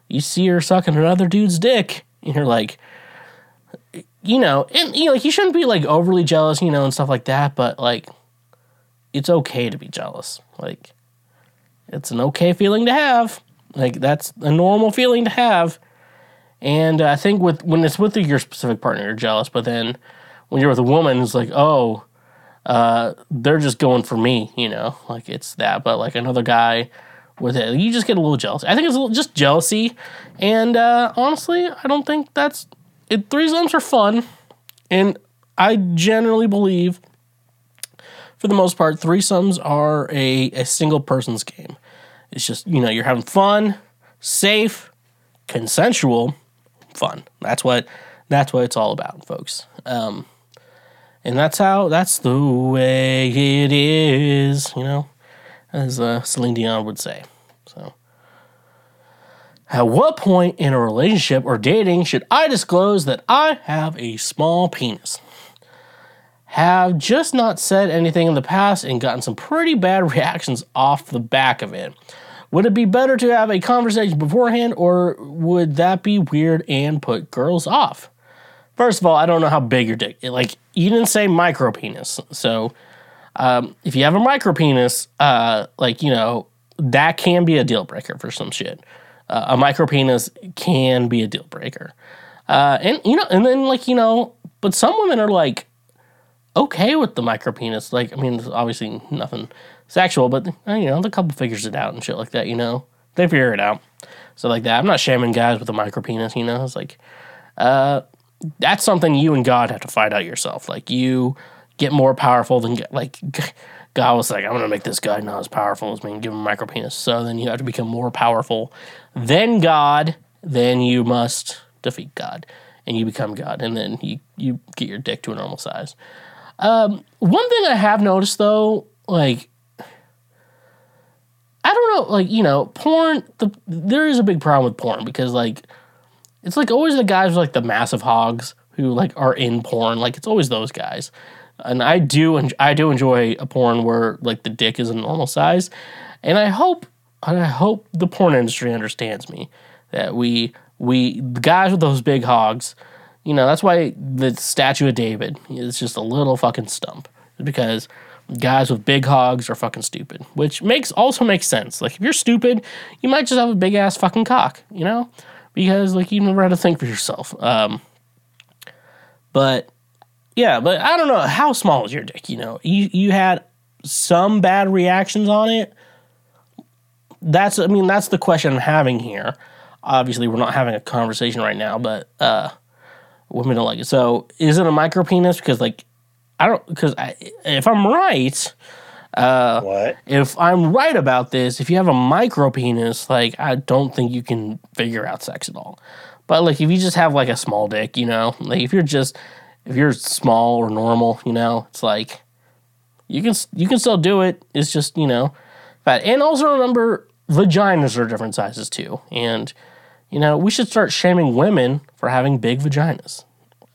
you see her sucking another dude's dick, and you're like, you know, and you know, you shouldn't be like overly jealous, you know, and stuff like that. But like, it's okay to be jealous. Like, it's an okay feeling to have. Like that's a normal feeling to have. And I think with when it's with your specific partner, you're jealous. But then when you're with a woman, it's like, oh, uh, they're just going for me, you know, like it's that. But like another guy with it. You just get a little jealous. I think it's just jealousy, and uh, honestly, I don't think that's it. Threesomes are fun, and I generally believe, for the most part, threesomes are a, a single person's game. It's just you know you're having fun, safe, consensual, fun. That's what that's what it's all about, folks. Um, and that's how that's the way it is, you know as uh, Celine Dion would say. So, at what point in a relationship or dating should I disclose that I have a small penis? Have just not said anything in the past and gotten some pretty bad <laughs> reactions off the back of it. Would it be better to have a conversation beforehand, or would that be weird and put girls off? First of all, I don't know how big your dick. Like you didn't say micro penis, so um, if you have a micro penis, uh, like you know, that can be a deal breaker for some shit. Uh, a micro penis can be a deal breaker, uh, and you know, and then like you know, but some women are like okay with the micro penis. Like, I mean, obviously nothing sexual, but uh, you know, the couple figures it out and shit like that. You know, they figure it out. So like that. I'm not shaming guys with a micro penis. You know, it's like, uh, that's something you and God have to fight out yourself. Like you get more powerful than like <laughs> God was like, I'm gonna make this guy not as powerful as me and give him a micro penis. So then you have to become more powerful than God. Then you must defeat God, and you become God, and then you you get your dick to a normal size. Um, one thing I have noticed though, like I don't know, like you know, porn. The, there is a big problem with porn because like it's like always the guys with like the massive hogs who like are in porn. Like it's always those guys and I do I do enjoy a porn where like the dick is a normal size, and I hope I hope the porn industry understands me that we we guys with those big hogs, you know that's why the statue of David is just a little fucking stump because guys with big hogs are fucking stupid, which makes also makes sense. Like if you're stupid, you might just have a big ass fucking cock, you know, because like you never had to think for yourself. Um, but yeah, but I don't know how small is your dick. You know, you you had some bad reactions on it. That's I mean that's the question I'm having here. Obviously, we're not having a conversation right now, but uh, women don't like it. So, is it a micro penis? Because like, I don't because if I'm right, uh, what? if I'm right about this, if you have a micro penis, like I don't think you can figure out sex at all. But like if you just have like a small dick, you know, like if you're just if you're small or normal, you know, it's like you can you can still do it. It's just you know, but and also remember vaginas are different sizes too, and you know we should start shaming women for having big vaginas.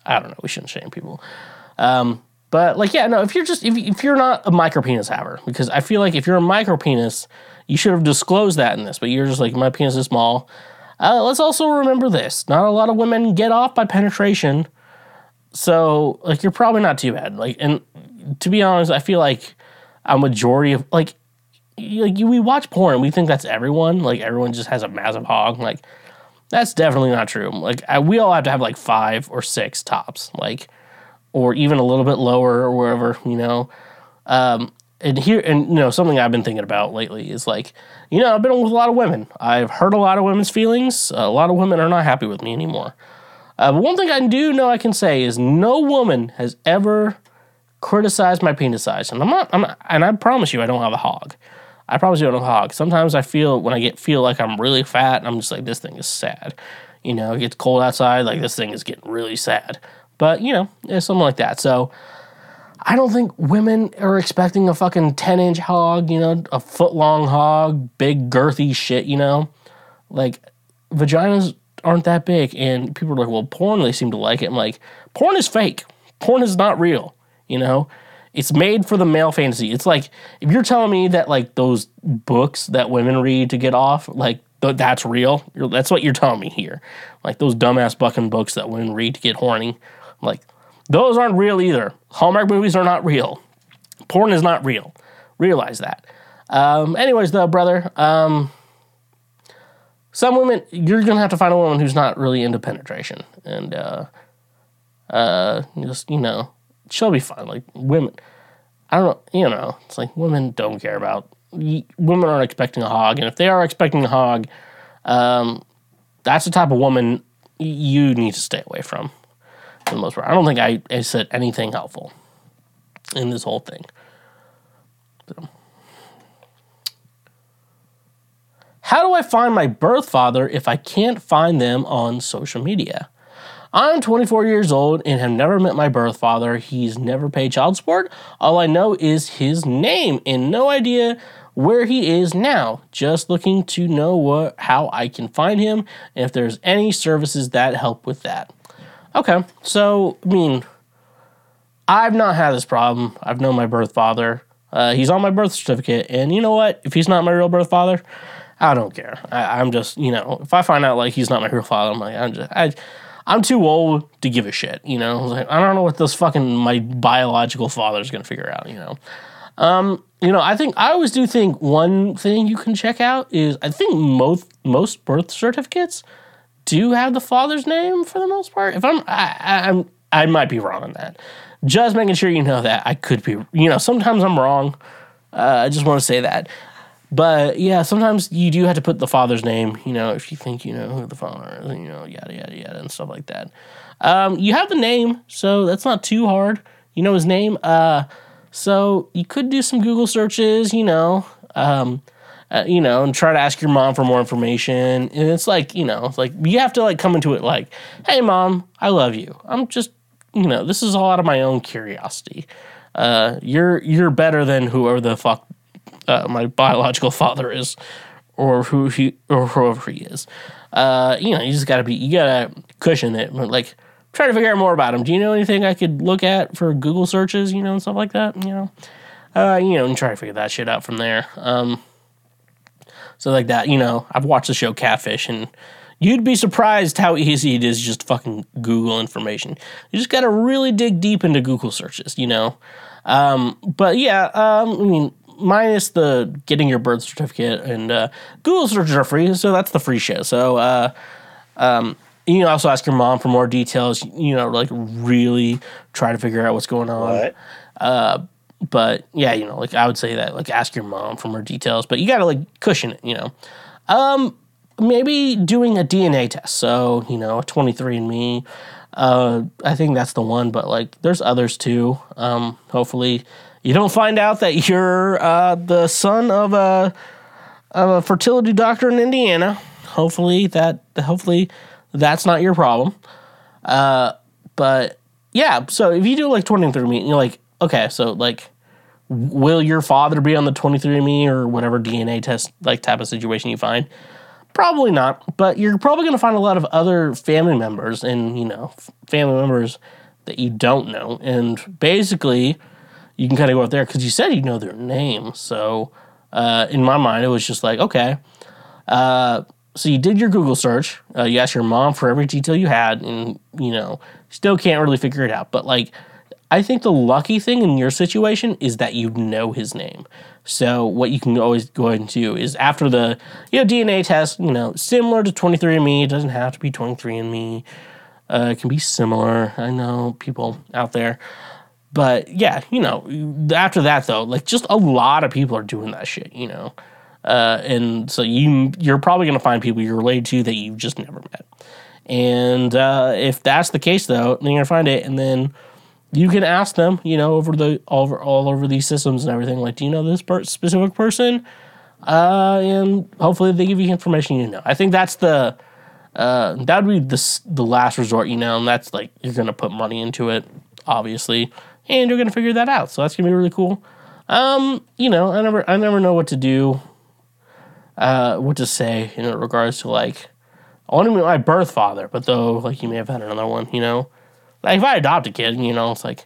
I don't know. We shouldn't shame people. Um, but like, yeah, no. If you're just if, if you're not a micro penis haver, because I feel like if you're a micro penis, you should have disclosed that in this. But you're just like my penis is small. Uh, let's also remember this: not a lot of women get off by penetration. So like, you're probably not too bad. Like, and to be honest, I feel like a majority of like, like we watch porn, we think that's everyone. Like everyone just has a massive hog. Like that's definitely not true. Like I, we all have to have like five or six tops. Like or even a little bit lower or wherever, you know. Um, and here, and you know, something I've been thinking about lately is like, you know, I've been with a lot of women. I've hurt a lot of women's feelings. A lot of women are not happy with me anymore. Uh, but one thing I do know I can say is no woman has ever criticized my penis size, and I'm not. I'm not, and I promise you, I don't have a hog. I promise you, I don't have a hog. Sometimes I feel when I get feel like I'm really fat, I'm just like, this thing is sad. You know, it gets cold outside, like this thing is getting really sad. But you know, it's something like that. So I don't think women are expecting a fucking 10 inch hog, you know, a foot long hog, big girthy shit, you know? Like, vaginas aren't that big. And people are like, well, porn, they seem to like it. I'm like, porn is fake. Porn is not real, you know? It's made for the male fantasy. It's like, if you're telling me that, like, those books that women read to get off, like, th- that's real, that's what you're telling me here. Like, those dumbass bucking books that women read to get horny, like, those aren't real either. Hallmark movies are not real. Porn is not real. Realize that. Um, anyways, though, brother, um, some women, you're to have to find a woman who's not really into penetration. And uh, uh, just, you know, she'll be fine. Like, women, I don't know, you know, it's like women don't care about, women aren't expecting a hog. And if they are expecting a hog, um, that's the type of woman you need to stay away from for the most part. I don't think I, I said anything helpful in this whole thing. So. How do I find my birth father if I can't find them on social media? I'm 24 years old and have never met my birth father. He's never paid child support. All I know is his name and no idea where he is now. Just looking to know what how I can find him and if there's any services that help with that. Okay, so I mean, I've not had this problem. I've known my birth father. Uh, he's on my birth certificate, and you know what? If he's not my real birth father, I don't care. I, I'm just, you know, if I find out like he's not my real father, I'm like, I'm just, I, I'm too old to give a shit. You know, like, I don't know what this fucking my biological father's gonna figure out. You know, um, you know, I think I always do think one thing you can check out is I think most most birth certificates do have the father's name for the most part. If I'm, I, I, I'm, I might be wrong on that. Just making sure you know that I could be. You know, sometimes I'm wrong. Uh, I just want to say that. But yeah, sometimes you do have to put the father's name. You know, if you think you know who the father is, you know, yada yada yada and stuff like that. Um, you have the name, so that's not too hard. You know his name. Uh, so you could do some Google searches. You know. Um, uh, you know, and try to ask your mom for more information. And it's like, you know, like you have to like come into it like, hey, mom, I love you. I'm just, you know, this is all out of my own curiosity. Uh, you're you're better than whoever the fuck uh, my biological father is, or who he or whoever he is. Uh, you know, you just gotta be, you gotta cushion it. But like, try to figure out more about him. Do you know anything I could look at for Google searches? You know, and stuff like that. You know, uh, you know, and try to figure that shit out from there. Um, so like that, you know, I've watched the show Catfish and you'd be surprised how easy it is just fucking Google information. You just got to really dig deep into Google searches, you know. Um, but yeah, um, I mean, minus the getting your birth certificate and uh, Google searches are free, so that's the free shit. So uh, um, you can also ask your mom for more details. You know, like really try to figure out what's going on. Uh, but yeah, you know, like I would say that, like ask your mom for more details, but you got to like cushion it, you know. Um, maybe doing a DNA test. So, you know, a 23andMe. Uh, I think that's the one, but like there's others too. Um, hopefully you don't find out that you're uh, the son of a of a fertility doctor in Indiana. Hopefully that hopefully that's not your problem. Uh, but yeah, so if you do like 23andMe, you're like, okay, so like, will your father be on the 23andMe or whatever DNA test like type of situation you find? Probably not, but you're probably going to find a lot of other family members and, you know, family members that you don't know. And basically, you can kind of go out there because you said you know their name. So, uh, in my mind, it was just like, okay. Uh, so you did your Google search. Uh, you asked your mom for every detail you had, and, you know, still can't really figure it out. But, like, I think the lucky thing in your situation is that you know his name. So what you can always go ahead and do is after the you know DNA test, you know, similar to 23andMe, it doesn't have to be 23andMe. Uh, it can be similar. I know people out there. But yeah, you know, after that though, like just a lot of people are doing that shit, you know. Uh, and so you you're probably gonna find people you're related to that you've just never met. And uh, if that's the case though, then you're gonna find it and then you can ask them, you know, over the over all over these systems and everything. Like, do you know this per- specific person? Uh, and hopefully they give you information you know. I think that's the uh, that would be the the last resort, you know, and that's like you're gonna put money into it, obviously, and you're gonna figure that out. So that's gonna be really cool. Um, you know, I never I never know what to do, uh, what to say in regards to like. I want to meet my birth father, but though, like you may have had another one, you know. Like if I adopt a kid, you know, it's like,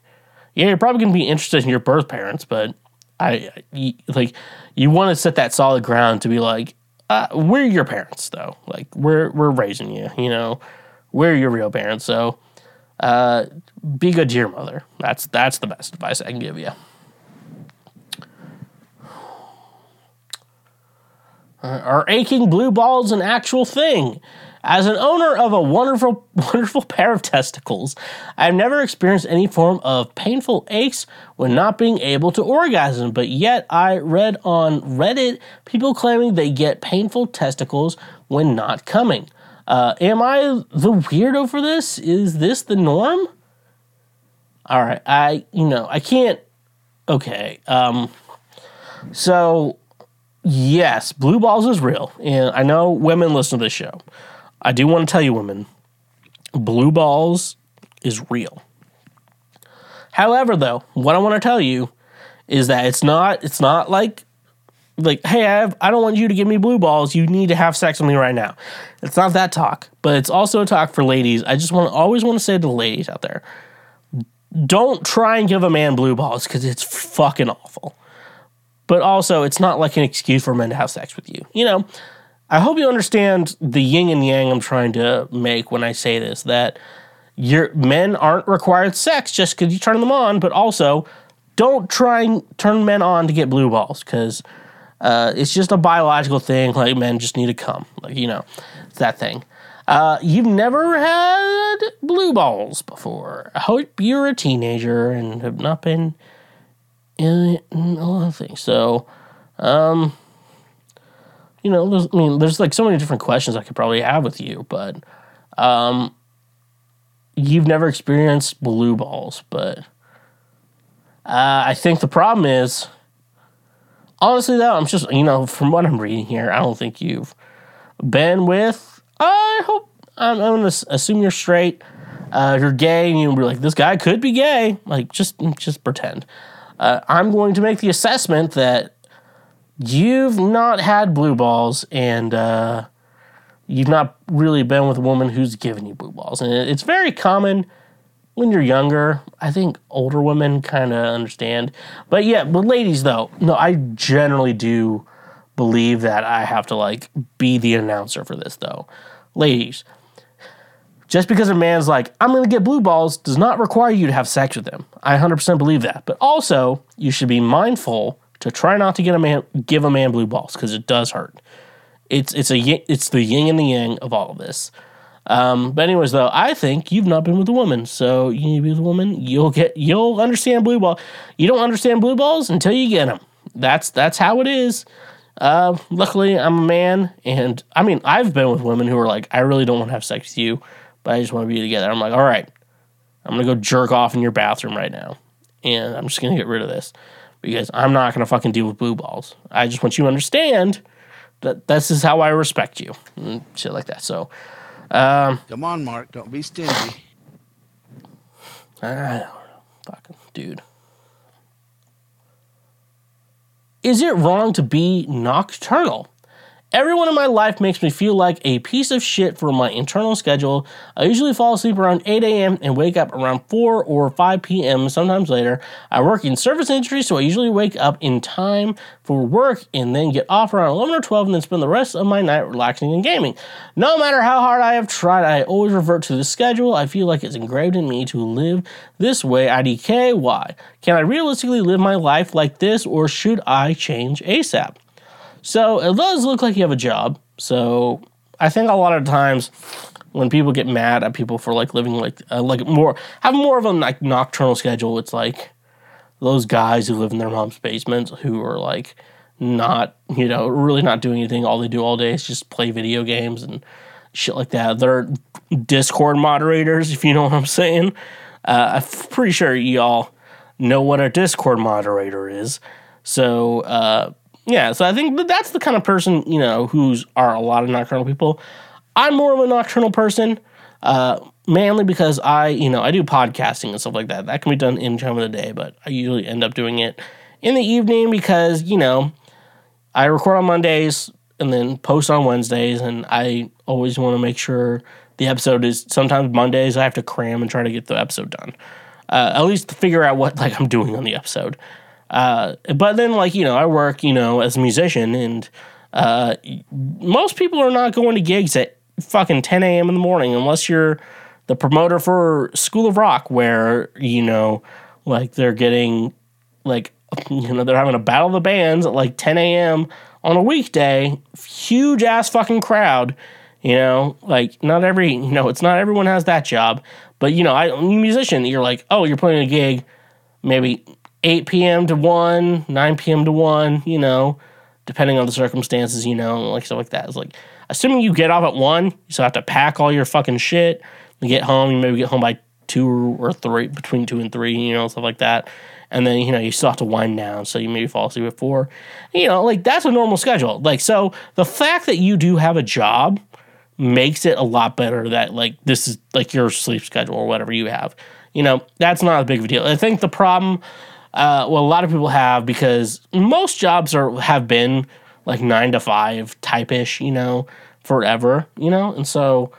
yeah, you're probably gonna be interested in your birth parents, but I, I like you want to set that solid ground to be like, uh, we're your parents though. Like we're we're raising you, you know, we're your real parents. So, uh, be good to your mother. That's that's the best advice I can give you. Are aching blue balls an actual thing? As an owner of a wonderful, <laughs> wonderful pair of testicles, I've never experienced any form of painful aches when not being able to orgasm, but yet I read on Reddit people claiming they get painful testicles when not coming. Uh, am I the weirdo for this? Is this the norm? All right, I, you know, I can't. Okay, um, so yes, blue balls is real, and I know women listen to this show. I do want to tell you, women, blue balls is real. However, though, what I want to tell you is that it's not. It's not like like, hey, I have, I don't want you to give me blue balls. You need to have sex with me right now. It's not that talk, but it's also a talk for ladies. I just want to always want to say to the ladies out there, don't try and give a man blue balls because it's fucking awful. But also, it's not like an excuse for men to have sex with you. You know, I hope you understand the yin and yang I'm trying to make when I say this. That your men aren't required sex just because you turn them on, but also don't try and turn men on to get blue balls because uh, it's just a biological thing. Like men just need to come, like you know, that thing. Uh, you've never had blue balls before. I hope you're a teenager and have not been in, a lot of things. So, um, you know, there's, I mean, there's like so many different questions I could probably have with you, but um, you've never experienced blue balls, but uh, I think the problem is, honestly, though, I'm just you know from what I'm reading here, I don't think you've been with. I hope I'm, I'm gonna assume you're straight. Uh, you're gay, and you'll be like, this guy could be gay. Like, just just pretend. Uh, I'm going to make the assessment that you've not had blue balls, and uh, you've not really been with a woman who's given you blue balls, and it's very common when you're younger. I think older women kind of understand, but yeah, but ladies though, no, I generally do believe that I have to like be the announcer for this though. Ladies, just because a man's like, I'm gonna get blue balls does not require you to have sex with him. I 100% believe that. But also, you should be mindful to try not to get a man give a man blue balls because it does hurt. It's it's a it's the yin and the yang of all of this. Um, but anyways, though, I think you've not been with a woman, so you need to be with a woman. You'll get, you'll understand blue ball. You don't understand blue balls until you get them. That's that's how it is. Uh, luckily, I'm a man, and I mean, I've been with women who are like, I really don't want to have sex with you, but I just want to be together. I'm like, all right, I'm gonna go jerk off in your bathroom right now, and I'm just gonna get rid of this because I'm not gonna fucking deal with blue balls. I just want you to understand that this is how I respect you and shit like that. So, um, Come on, Mark. Don't be stingy. I don't know, fucking dude. Is it wrong to be nocturnal? Everyone in my life makes me feel like a piece of shit for my internal schedule. I usually fall asleep around 8 a.m. and wake up around 4 or 5 p.m., sometimes later. I work in service industry, so I usually wake up in time for work and then get off around 11 or 12 and then spend the rest of my night relaxing and gaming. No matter how hard I have tried, I always revert to this schedule. I feel like it's engraved in me to live this way. IDK, why? Can I realistically live my life like this or should I change ASAP? So it does look like you have a job. So I think a lot of times when people get mad at people for like living like uh, like more have more of a like nocturnal schedule, it's like those guys who live in their mom's basement who are like not you know really not doing anything. All they do all day is just play video games and shit like that. They're Discord moderators, if you know what I'm saying. Uh, I'm pretty sure y'all know what a Discord moderator is. So uh, yeah, so I think that that's the kind of person you know who's are a lot of nocturnal people. I'm more of a nocturnal person, uh, mainly because I you know I do podcasting and stuff like that. That can be done in time of the day, but I usually end up doing it in the evening because you know I record on Mondays and then post on Wednesdays, and I always want to make sure the episode is. Sometimes Mondays I have to cram and try to get the episode done, uh, at least figure out what like I'm doing on the episode. Uh, but then, like you know, I work you know as a musician, and uh, most people are not going to gigs at fucking 10 a.m. in the morning unless you're the promoter for School of Rock, where you know, like they're getting like you know they're having a battle of the bands at like 10 a.m. on a weekday, huge ass fucking crowd. You know, like not every you know it's not everyone has that job, but you know, I musician, you're like, oh, you're playing a gig, maybe 8 p.m. to 1, 9 p.m. to 1, you know, depending on the circumstances, you know, like stuff like that. It's like, assuming you get off at 1, you still have to pack all your fucking shit. You get home, you maybe get home by 2 or 3, between 2 and 3, you know, stuff like that. And then, you know, you still have to wind down, so you maybe fall asleep at 4. You know, like, that's a normal schedule. Like, so the fact that you do have a job makes it a lot better that, like, this is, like, your sleep schedule or whatever you have. You know, that's not a big of a deal. I think the problem uh, well, a lot of people have because most jobs are have been like nine to five type ish, you know, forever, you know, and so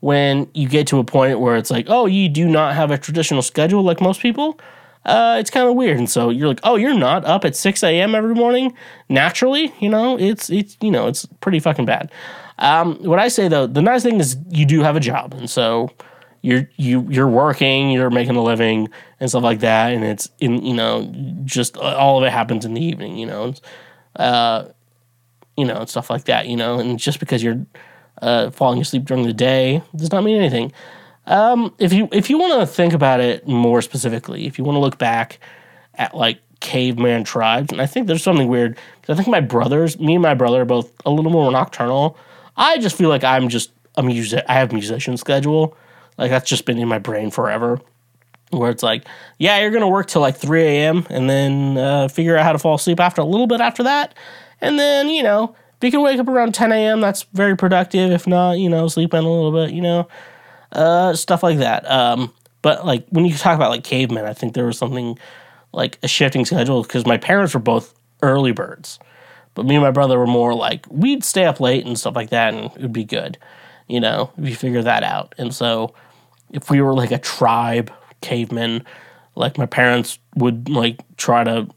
when you get to a point where it's like, oh, you do not have a traditional schedule like most people, uh, it's kind of weird. And so you're like, oh, you're not up at six a.m. every morning naturally, you know, it's it's you know, it's pretty fucking bad. Um, what I say though, the nice thing is you do have a job, and so you're you you're working, you're making a living and stuff like that, and it's in you know just all of it happens in the evening, you know, uh, you know, and stuff like that, you know, and just because you're uh, falling asleep during the day does not mean anything. Um, if you if you want to think about it more specifically, if you want to look back at like caveman tribes, and I think there's something weird because I think my brothers, me and my brother, are both a little more nocturnal. I just feel like I'm just a music. I have musician schedule like that's just been in my brain forever. Where it's like, yeah, you're gonna work till like 3 a.m. and then uh, figure out how to fall asleep after a little bit after that, and then you know if you can wake up around 10 a.m. that's very productive. If not, you know, sleep in a little bit, you know, uh, stuff like that. Um, but like when you talk about like cavemen, I think there was something like a shifting schedule because my parents were both early birds, but me and my brother were more like we'd stay up late and stuff like that, and it would be good you know, if you figure that out. And so if we were like a tribe, cavemen, like my parents would like try to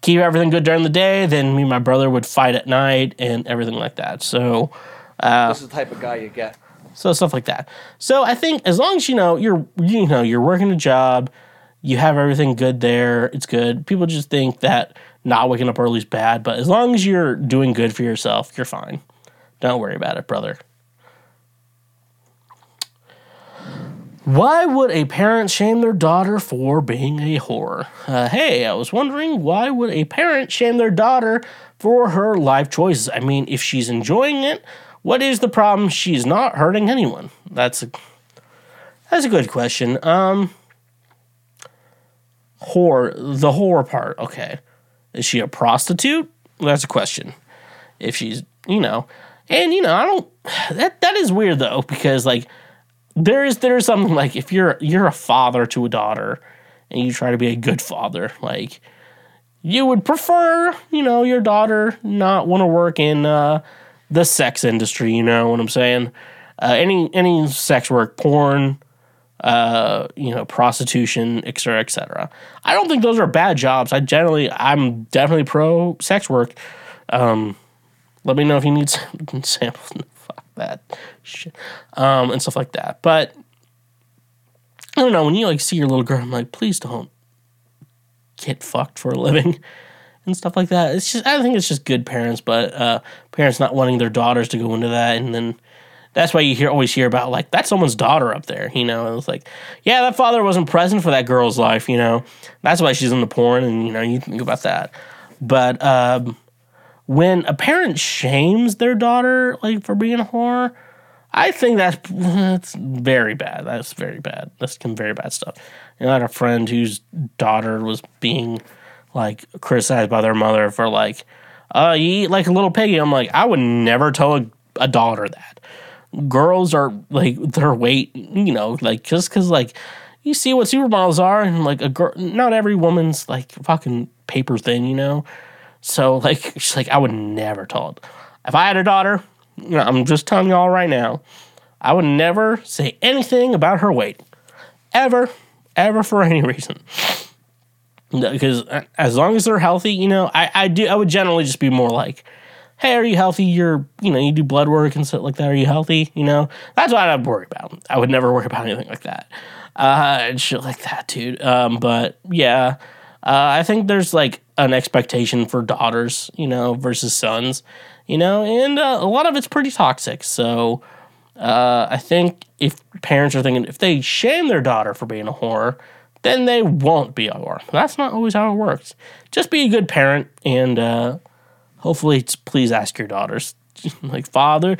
keep everything good during the day, then me and my brother would fight at night and everything like that. So uh, this is the type of guy you get. So stuff like that. So I think as long as you know you're you know you're working a job, you have everything good there, it's good. People just think that not waking up early is bad, but as long as you're doing good for yourself, you're fine. Don't worry about it, brother. Why would a parent shame their daughter for being a whore? Uh, hey, I was wondering why would a parent shame their daughter for her life choices? I mean, if she's enjoying it, what is the problem? She's not hurting anyone. That's a that's a good question. Um, whore, the whore part. Okay, is she a prostitute? That's a question. If she's, you know, and you know, I don't. <sighs> That that is weird though because like there is there is something like if you're you're a father to a daughter and you try to be a good father, like you would prefer, you know, your daughter not want to work in uh, the sex industry. You know what I'm saying? Uh, any any sex work, porn, uh, you know, prostitution, et cetera, et cetera. I don't think those are bad jobs. I generally, I'm definitely pro sex work. Um, let me know if you need <laughs> samples. That shit. Um, and stuff like that. But I don't know. When you like see your little girl, I'm like, please don't get fucked for a living <laughs> and stuff like that. It's just, I think it's just good parents, but uh, parents not wanting their daughters to go into that, and then that's why you hear always hear about like that's someone's daughter up there, you know. It's like, yeah, that father wasn't present for that girl's life, you know. That's why she's in the porn, and you know you think about that. But um, when a parent shames their daughter like for being a whore, I think that's that's very bad. That's very bad. That's some very bad stuff. You know, I had a friend whose daughter was being like criticized by their mother for like, uh, you eat like a little piggy. I'm like, I would never tell a, a daughter that. Girls are like their weight, you know, like just because like you see what supermodels are, and like a girl, not every woman's like fucking paper thin, you know. So <laughs> like she's like, I would never tell. If I had a daughter, you know, I'm just telling y'all right now, I would never say anything about her weight, ever, ever for <laughs> any reason. Because as long as they're healthy, you know, I, I do I would generally just be more like, hey, are you healthy? You're you know you do blood work and stuff like that. Are you healthy? You know, that's what I'd worry about. I would never worry about anything like that, uh, and shit like that, dude. Um, but yeah, uh, I think there's like an expectation for daughters, you know, versus sons, you know, and uh, a lot of it's pretty toxic. So uh, I think if parents are thinking if they shame their daughter for being a whore, then they won't be a whore. That's not always how it works. Just be a good parent and uh, hopefully please ask your daughters, <laughs> like father.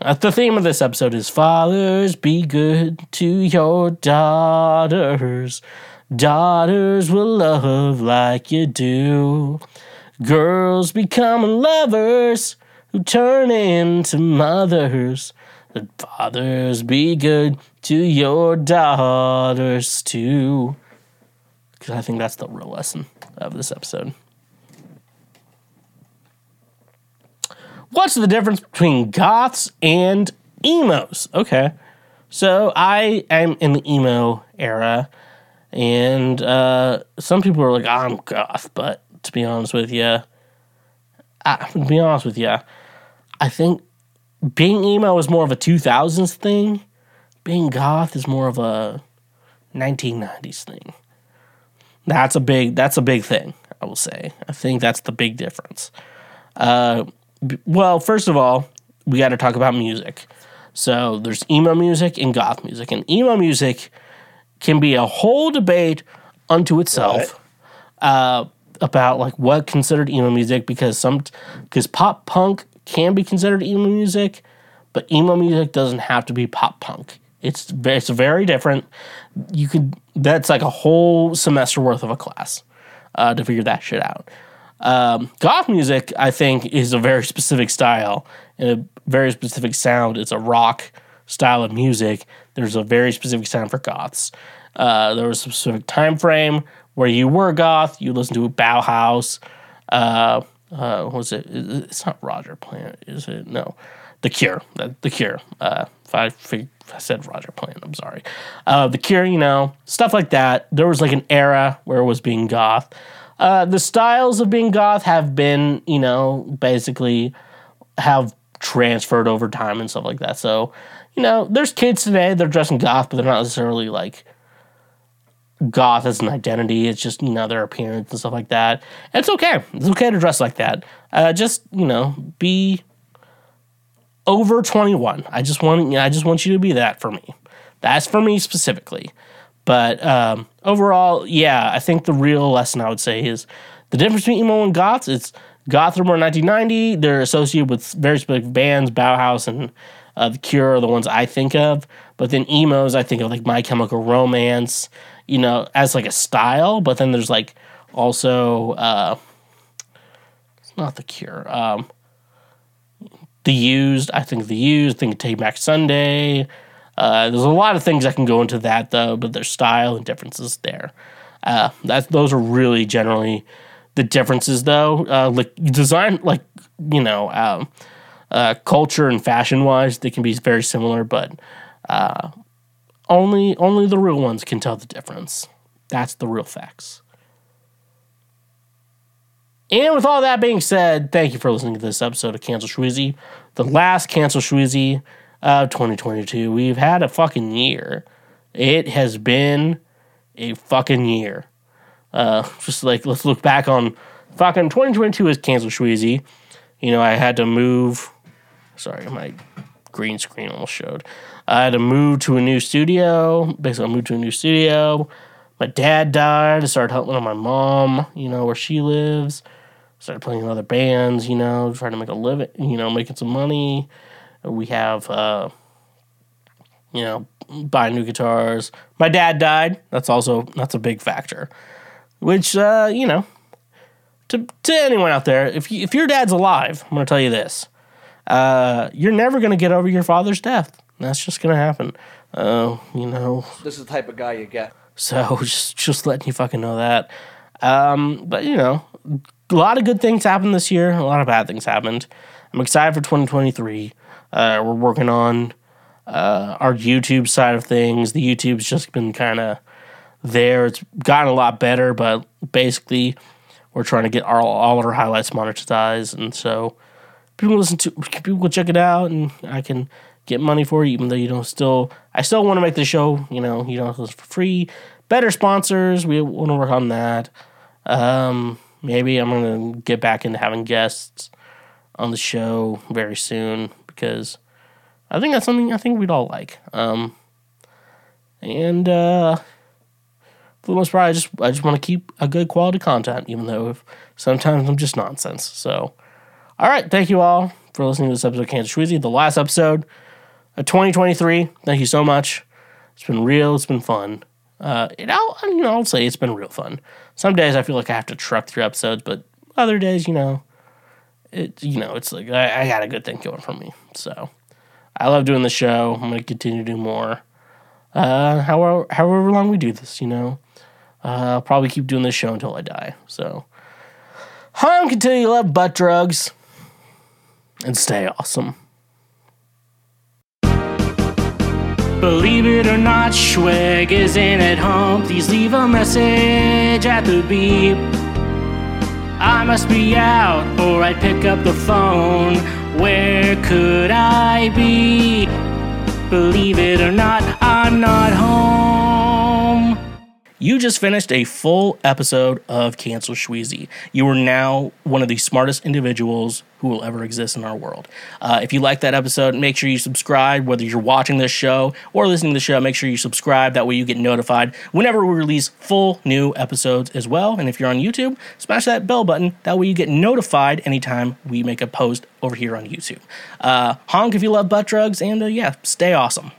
Uh, the theme of this episode is fathers be good to your daughters. Daughters will love like you do. Girls becoming lovers who turn into mothers. The fathers be good to your daughters too. Because I think that's the real lesson of this episode. What's the difference between goths and emos? Okay. So I am in the emo era, and uh, some people are like, I'm goth, but to be honest with you, I, to be honest with you, I think being emo is more of a 2000s thing. Being goth is more of a 1990s thing. That's a big that's a big thing, I will say. I think that's the big difference. Uh, b- well, first of all, we got to talk about music. So there's emo music and goth music, and emo music can be a whole debate unto itself uh, about like what considered emo music because some because pop punk can be considered emo music, but emo music doesn't have to be pop punk. It's it's very different. You could that's like a whole semester worth of a class uh, to figure that shit out. Um, goth music, I think, is a very specific style and a very specific sound. It's a rock style of music. There's a very specific sound for goths. Uh, there was a specific time frame where you were goth. You listened to Bauhaus. Uh, uh, what was it? It's not Roger Plant, is it? No, The Cure. The, the Cure. Uh, if I, I said Roger Plant, I'm sorry. Uh, the Cure, you know, stuff like that. There was like an era where it was being goth. Uh, the styles of being goth have been, you know, basically have transferred over time and stuff like that. So, you know, there's kids today, they're dressing goth, but they're not necessarily like goth as an identity. It's just, you know, their appearance and stuff like that. And it's okay. It's okay to dress like that. Uh, just, you know, be over 21. I just want you know, I just want you to be that for me. That's for me specifically. But um, overall, yeah, I think the real lesson I would say is the difference between emo and goths. It's goth are more 1990. They're associated with very specific bands, Bauhaus and uh, The Cure are the ones I think of. But then emos, I think of like My Chemical Romance, you know, as like a style. But then there's like also, uh, it's not The Cure. Um, the Used, I think The Used, I think Take Back Sunday. Uh, there's a lot of things that can go into that though, but there's style and differences there. Uh, those are really generally the differences though. Uh, like design, like you know, um, uh, culture and fashion wise, they can be very similar, but uh, only only the real ones can tell the difference. That's the real facts. And with all that being said, thank you for listening to this episode of Cancel Shweezy, the last Cancel Shweezy of 2022. We've had a fucking year. It has been a fucking year. Uh, <laughs> just like let's look back on fucking 2022 as Cancel Shweezy. You know, I had to move. Sorry, my green screen almost showed. I had to move to a new studio. Basically, I moved to a new studio. My dad died. I started helping out my mom, you know, where she lives. Started playing in other bands, you know, trying to make a living, you know, making some money. We have, uh, you know, buying new guitars. My dad died. That's also that's a big factor. Which, uh, you know, to to anyone out there, if you, if your dad's alive, I'm gonna tell you this: uh, you're never gonna get over your father's death. That's just gonna happen. Uh, you know, This is the type of guy you get. so <laughs> just just letting you fucking know that. Um, but you know, a lot of good things happened this year. A lot of bad things happened. I'm excited for 2023. Uh, we're working on uh, our YouTube side of things. The YouTube's just been kind of there. It's gotten a lot better, but basically, we're trying to get our, all of our highlights monetized, and so people listen to people check it out, and I can get money for it, even though you don't still. I still want to make the show. You know, you know, for free. Better sponsors. We want to work on that. Um, maybe I'm gonna get back into having guests on the show very soon because I think that's something I think we'd all like. Um, and uh, for the most part, I just I just want to keep a good quality content, even though sometimes I'm just nonsense. So, all right, thank you all for listening to this episode of Cancel Shweezy, the last episode of 2023. Thank you so much. It's been real. It's been fun. Uh, I'll you know I'll say it's been real fun. Some days I feel like I have to truck through episodes, but other days, you know, it you know it's like I, I got a good thing going for me. So I love doing the show. I'm gonna continue to do more. Uh, however, however long we do this, you know, uh, I'll probably keep doing this show until I die. So, home continue to love butt drugs and stay awesome. Believe it or not, Schweg isn't at home. Please leave a message at the beep. I must be out, or I'd pick up the phone. Where could I be? Believe it or not, I'm not home. You just finished a full episode of Cancel Shweezy. You are now one of the smartest individuals who will ever exist in our world. Uh, if you like that episode, make sure you subscribe. Whether you're watching this show or listening to the show, make sure you subscribe. That way you get notified whenever we release full new episodes as well. And if you're on YouTube, smash that bell button. That way you get notified anytime we make a post over here on YouTube. Uh, honk if you love butt drugs, and uh, yeah, stay awesome.